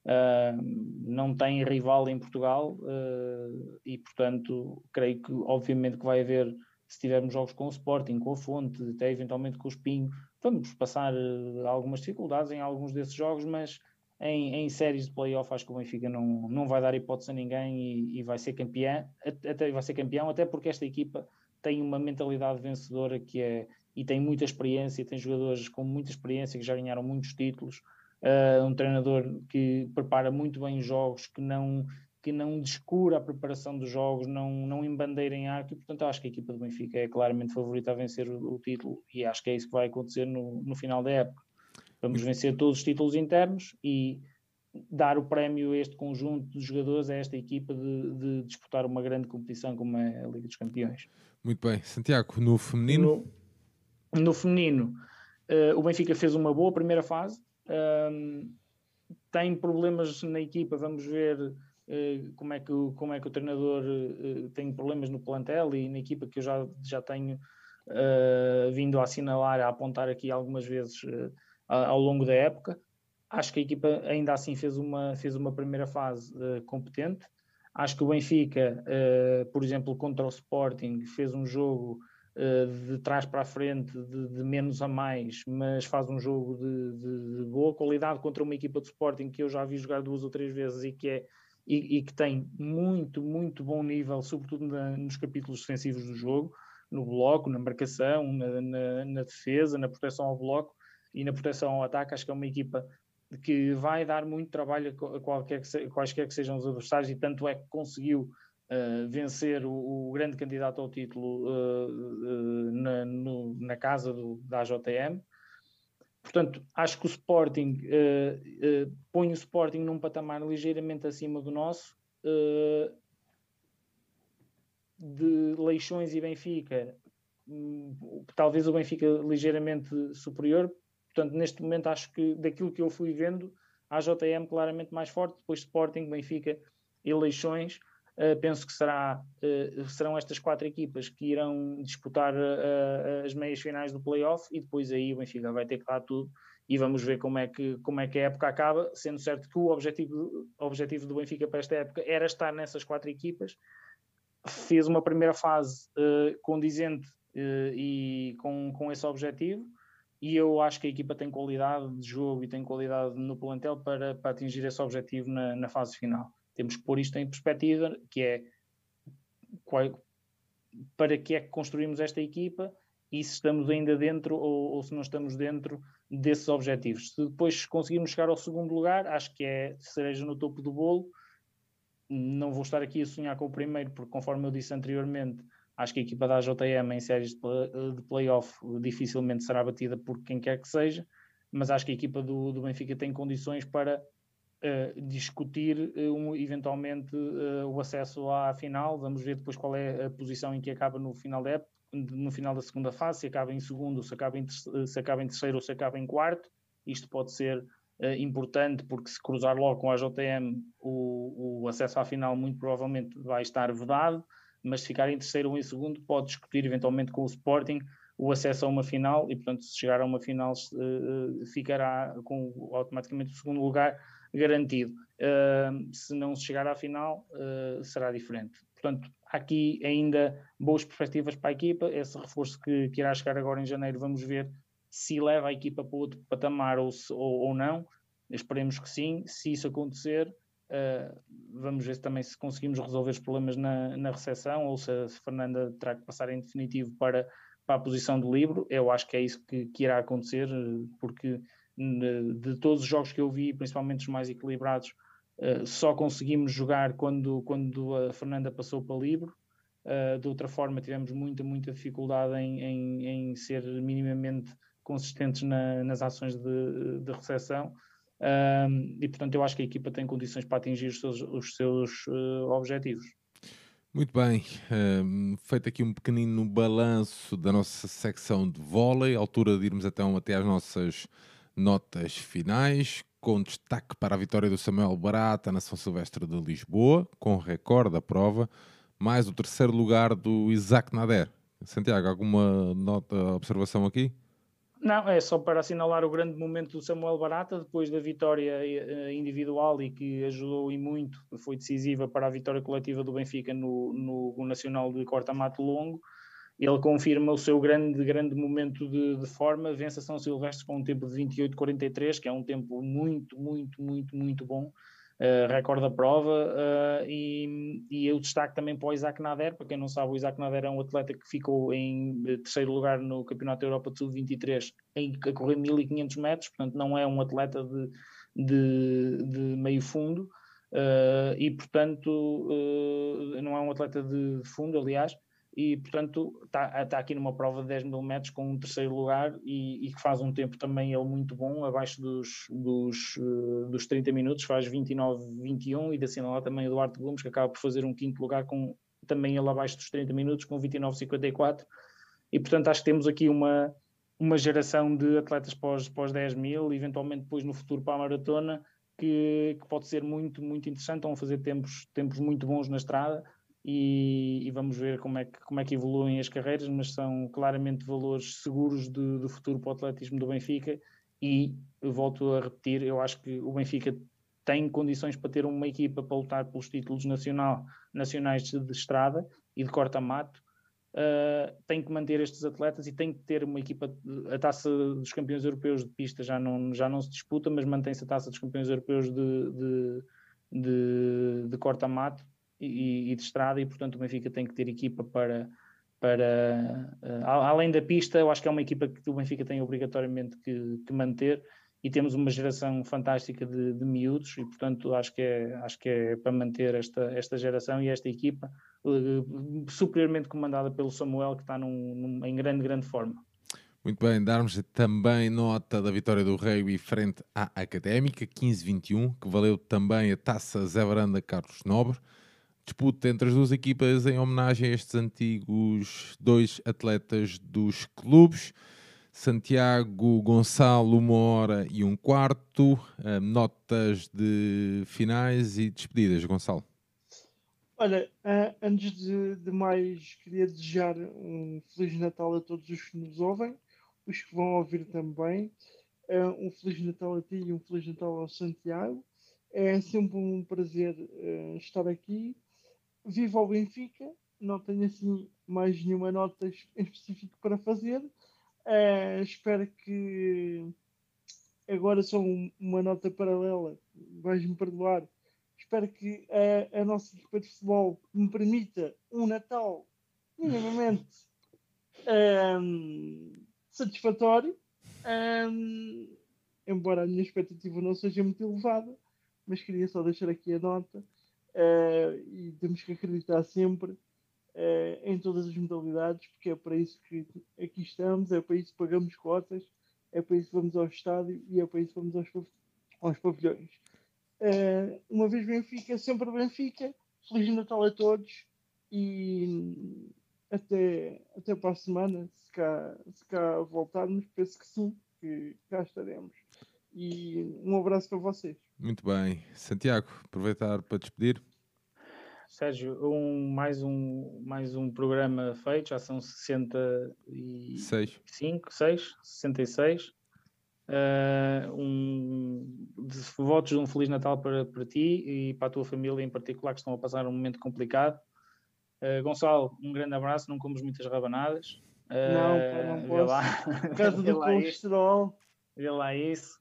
Uh, não tem rival em Portugal uh, e, portanto, creio que, obviamente, que vai haver se tivermos jogos com o Sporting, com a Fonte, até eventualmente com o Espinho, vamos passar uh, algumas dificuldades em alguns desses jogos, mas em, em séries de playoff acho que o Benfica não, não vai dar hipótese a ninguém e, e vai ser campeão, até vai ser campeão, até porque esta equipa tem uma mentalidade vencedora que é e tem muita experiência, tem jogadores com muita experiência que já ganharam muitos títulos, uh, um treinador que prepara muito bem os jogos, que não que não descura a preparação dos jogos, não, não embandeira em arco, e portanto acho que a equipa do Benfica é claramente favorita a vencer o, o, título, e acho que é isso que vai acontecer no, no final da época. Vamos vencer todos os títulos internos e dar o prémio a este conjunto de jogadores, a esta equipa, de, de disputar uma grande competição como é a Liga dos Campeões. Muito bem. Santiago, no feminino? No, no feminino, uh, o Benfica fez uma boa primeira fase, uh, tem problemas na equipa, vamos ver como é que, como é que o treinador eh, tem problemas no plantel e na equipa que eu já, já tenho uh, vindo a assinalar, a apontar aqui algumas vezes uh, ao longo da época. Acho que a equipa ainda assim fez uma, fez uma primeira fase uh, competente. Acho que o Benfica, por exemplo, contra o Sporting, fez um jogo de trás para a frente, de, de, menos a mais, mas faz um jogo de, de, de, boa qualidade contra uma equipa de Sporting que eu já vi jogar duas ou três vezes e que, é, e, e que tem muito, muito bom nível, sobretudo na, nos capítulos defensivos do jogo, no bloco, na marcação, na, na, na, defesa, na proteção ao bloco e na proteção ao ataque. Acho que é uma equipa que vai dar muito trabalho a qualquer que se, quaisquer que sejam os adversários e tanto é que conseguiu uh, vencer o, o, grande candidato ao título uh, uh, na, no, na, casa do, da AJM. Portanto, acho que o Sporting põe o Sporting num patamar ligeiramente acima do nosso. de Leixões e Benfica, hum, talvez o Benfica ligeiramente superior. Portanto, neste momento, acho que daquilo que eu fui vendo, a JM claramente mais forte, depois Sporting, Benfica e Leixões. Uh, penso que será, uh, serão estas quatro equipas que irão disputar uh, as meias finais do playoff e depois aí o Benfica vai ter que dar tudo e vamos ver como é que, como é que a época acaba, sendo certo que o objetivo, objetivo do Benfica para esta época era estar nessas quatro equipas. Fez uma primeira fase condizente e com, com esse objetivo e eu acho que a equipa tem qualidade de jogo e tem qualidade no plantel para, para atingir esse objetivo na, na fase final. Temos que pôr isto em perspectiva, que é qual, para que é que construímos esta equipa e se estamos ainda dentro ou, ou, se não estamos dentro desses objetivos. Se depois conseguirmos chegar ao segundo lugar, acho que é cereja no topo do bolo. Não vou estar aqui a sonhar com o primeiro, porque conforme eu disse anteriormente, acho que a equipa da JM em séries de playoff dificilmente será batida por quem quer que seja, mas acho que a equipa do, do Benfica tem condições para uh, discutir uh, um, eventualmente uh, o acesso à final. Vamos ver depois qual é a posição em que acaba no final da época, no final da segunda fase, se acaba em segundo, se acaba em, se acaba em terceiro ou se acaba em quarto. Isto pode ser importante porque se cruzar logo com a JTM o, o acesso à final muito provavelmente vai estar vedado, mas se ficar em terceiro ou em segundo pode discutir eventualmente com o Sporting o acesso a uma final e portanto se chegar a uma final ficará com automaticamente o segundo lugar garantido. Uh, se não se chegar à final, uh, será diferente. Portanto, há aqui ainda boas perspectivas para a equipa. Esse reforço que, que irá chegar agora em janeiro, vamos ver se leva a equipa para outro patamar ou, se, ou, ou não. Esperemos que sim. Se isso acontecer, uh, vamos ver também se conseguimos resolver os problemas na, na recepção ou se a Fernanda terá que passar em definitivo para, para a posição do livro. Eu acho que é isso que, que irá acontecer, porque de todos os jogos que eu vi, principalmente os mais equilibrados, uh, só conseguimos jogar quando, quando a Fernanda passou para livro. Uh, de outra forma, tivemos muita, muita dificuldade em, em, em ser minimamente consistentes na, nas ações de, de recepção. E portanto, eu acho que a equipa tem condições para atingir os seus, os seus objetivos. Muito bem, um, feito aqui um pequenino balanço da nossa secção de vôlei, altura de irmos então até às nossas Notas finais, com destaque para a vitória do Samuel Barata na São Silvestre de Lisboa, com recorde da prova, mais o terceiro lugar do Isaac Nader. Santiago, alguma nota, observação aqui? Não, é só para assinalar o grande momento do Samuel Barata, depois da vitória eh, individual e que ajudou e muito, foi decisiva para a vitória coletiva do Benfica no, no Nacional de Corta-Mato Longo ele confirma o seu grande, grande momento de, de, forma, vence a São Silvestre com um tempo de 28,43, que é um tempo muito, muito, muito, muito bom, uh, recorde da prova, uh, e, e eu destaco também para o Isaac Nader, para quem não sabe, o Isaac Nader é um atleta que ficou em terceiro lugar no Campeonato da Europa de Sub-23 a correr 1500 metros, portanto não é um atleta de, de, de meio fundo, uh, e portanto não é um atleta de fundo, aliás, e portanto está tá aqui numa prova de 10 mil metros com um terceiro lugar e, e, que faz um tempo também ele muito bom, abaixo dos, dos, uh, dos 30 minutos, faz 29-21 e da assinalar também Eduardo Gomes que acaba por fazer um quinto lugar com também ele abaixo dos 30 minutos com 29-54 e portanto acho que temos aqui uma, uma geração de atletas pós, pós 10 mil, eventualmente depois no futuro para a maratona que, que pode ser muito, muito interessante, a fazer tempos, tempos muito bons na estrada e, e, vamos ver como é, que, como é que evoluem as carreiras, mas são claramente valores seguros de, de futuro para o atletismo do Benfica e volto a repetir, eu acho que o Benfica tem condições para ter uma equipa para lutar pelos títulos nacional, nacionais de, de estrada e de corta-mato uh, tem que manter estes atletas e tem que ter uma equipa. A taça dos campeões europeus de pista já não, já não se disputa, mas mantém-se a taça dos campeões europeus de, de, de, de corta-mato e, e, de estrada, e portanto o Benfica tem que ter equipa para. para uh, além da pista, eu acho que é uma equipa que o Benfica tem obrigatoriamente que, que manter e temos uma geração fantástica de, de miúdos e portanto acho que é, acho que é para manter esta, esta geração e esta equipa uh, superiormente comandada pelo Samuel que está num, num, em grande, grande forma. Muito bem, darmos também nota da vitória do Rugby frente à Académica, 15-21, que valeu também a taça Zé Varanda Carlos Nobre. Disputa entre as duas equipas em homenagem a estes antigos dois atletas dos clubes. Santiago Gonçalo, uma hora e um quarto. Uh, notas de finais e despedidas, Gonçalo. Olha, antes de, de, mais, queria desejar um Feliz Natal a todos os que nos ouvem, os que vão ouvir também. Uh, um Feliz Natal a ti e um Feliz Natal ao Santiago. É sempre um prazer estar aqui. Viva o Benfica! Não tenho assim mais nenhuma nota em específico para fazer Uh, espero que agora só um, uma nota paralela, vais-me perdoar. Espero que a, a, nossa equipa de futebol me permita um Natal minimamente um, satisfatório, um, embora a minha expectativa não seja muito elevada, mas queria só deixar aqui a nota uh, e temos que acreditar sempre uh, em todas as modalidades, porque é para isso que aqui estamos, é para isso que pagamos cotas, é para isso que vamos ao estádio e é para isso que vamos aos, aos pavilhões. Uh, uma vez Benfica, sempre Benfica. Feliz Natal a todos e até, até para a semana, se cá, se cá voltarmos, penso que sim, que cá estaremos. E um abraço para vocês. Muito bem. Santiago, aproveitar para despedir. Sérgio, um, mais, um, mais um programa feito, já são 65, 6, 66. Uh, um, de, votos de um Feliz Natal para, para ti e para a tua família em particular, que estão a passar um momento complicado. Uh, Gonçalo, um grande abraço, não comes muitas rabanadas. Uh, não, não posso. Lá. Por causa [laughs] do colesterol. Vê lá isso.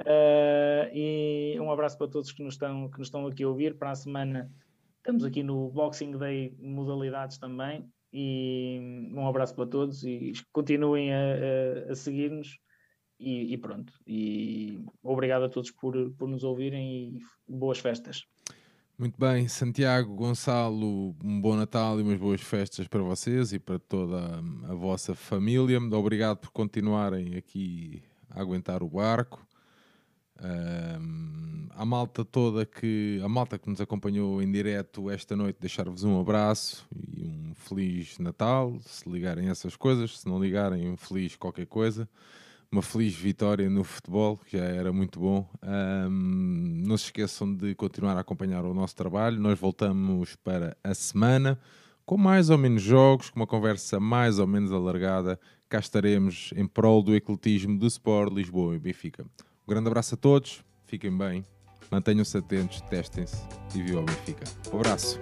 Uh, e um abraço para todos que nos, estão, que nos estão aqui a ouvir. Para a semana Estamos aqui no Boxing Day modalidades também e um abraço para todos e continuem a, a, a seguir-nos e, e, pronto. E obrigado a todos por, por nos ouvirem e boas festas. Muito bem, Santiago, Gonçalo, um bom Natal e umas boas festas para vocês e para toda a, vossa família. Obrigado por continuarem aqui a aguentar o barco. A malta toda que a malta que nos acompanhou em direto esta noite, deixar-vos um abraço e um feliz Natal. Se ligarem essas coisas, se não ligarem, um feliz qualquer coisa. Uma feliz vitória no futebol, que já era muito bom. Não se esqueçam de continuar a acompanhar o nosso trabalho. Nós voltamos para a semana com mais ou menos jogos, com uma conversa mais ou menos alargada. Cá estaremos em prol do ecletismo do Sport Lisboa e Benfica. Um grande abraço a todos, fiquem bem, mantenham-se atentos, testem-se e viva o Benfica. Um abraço.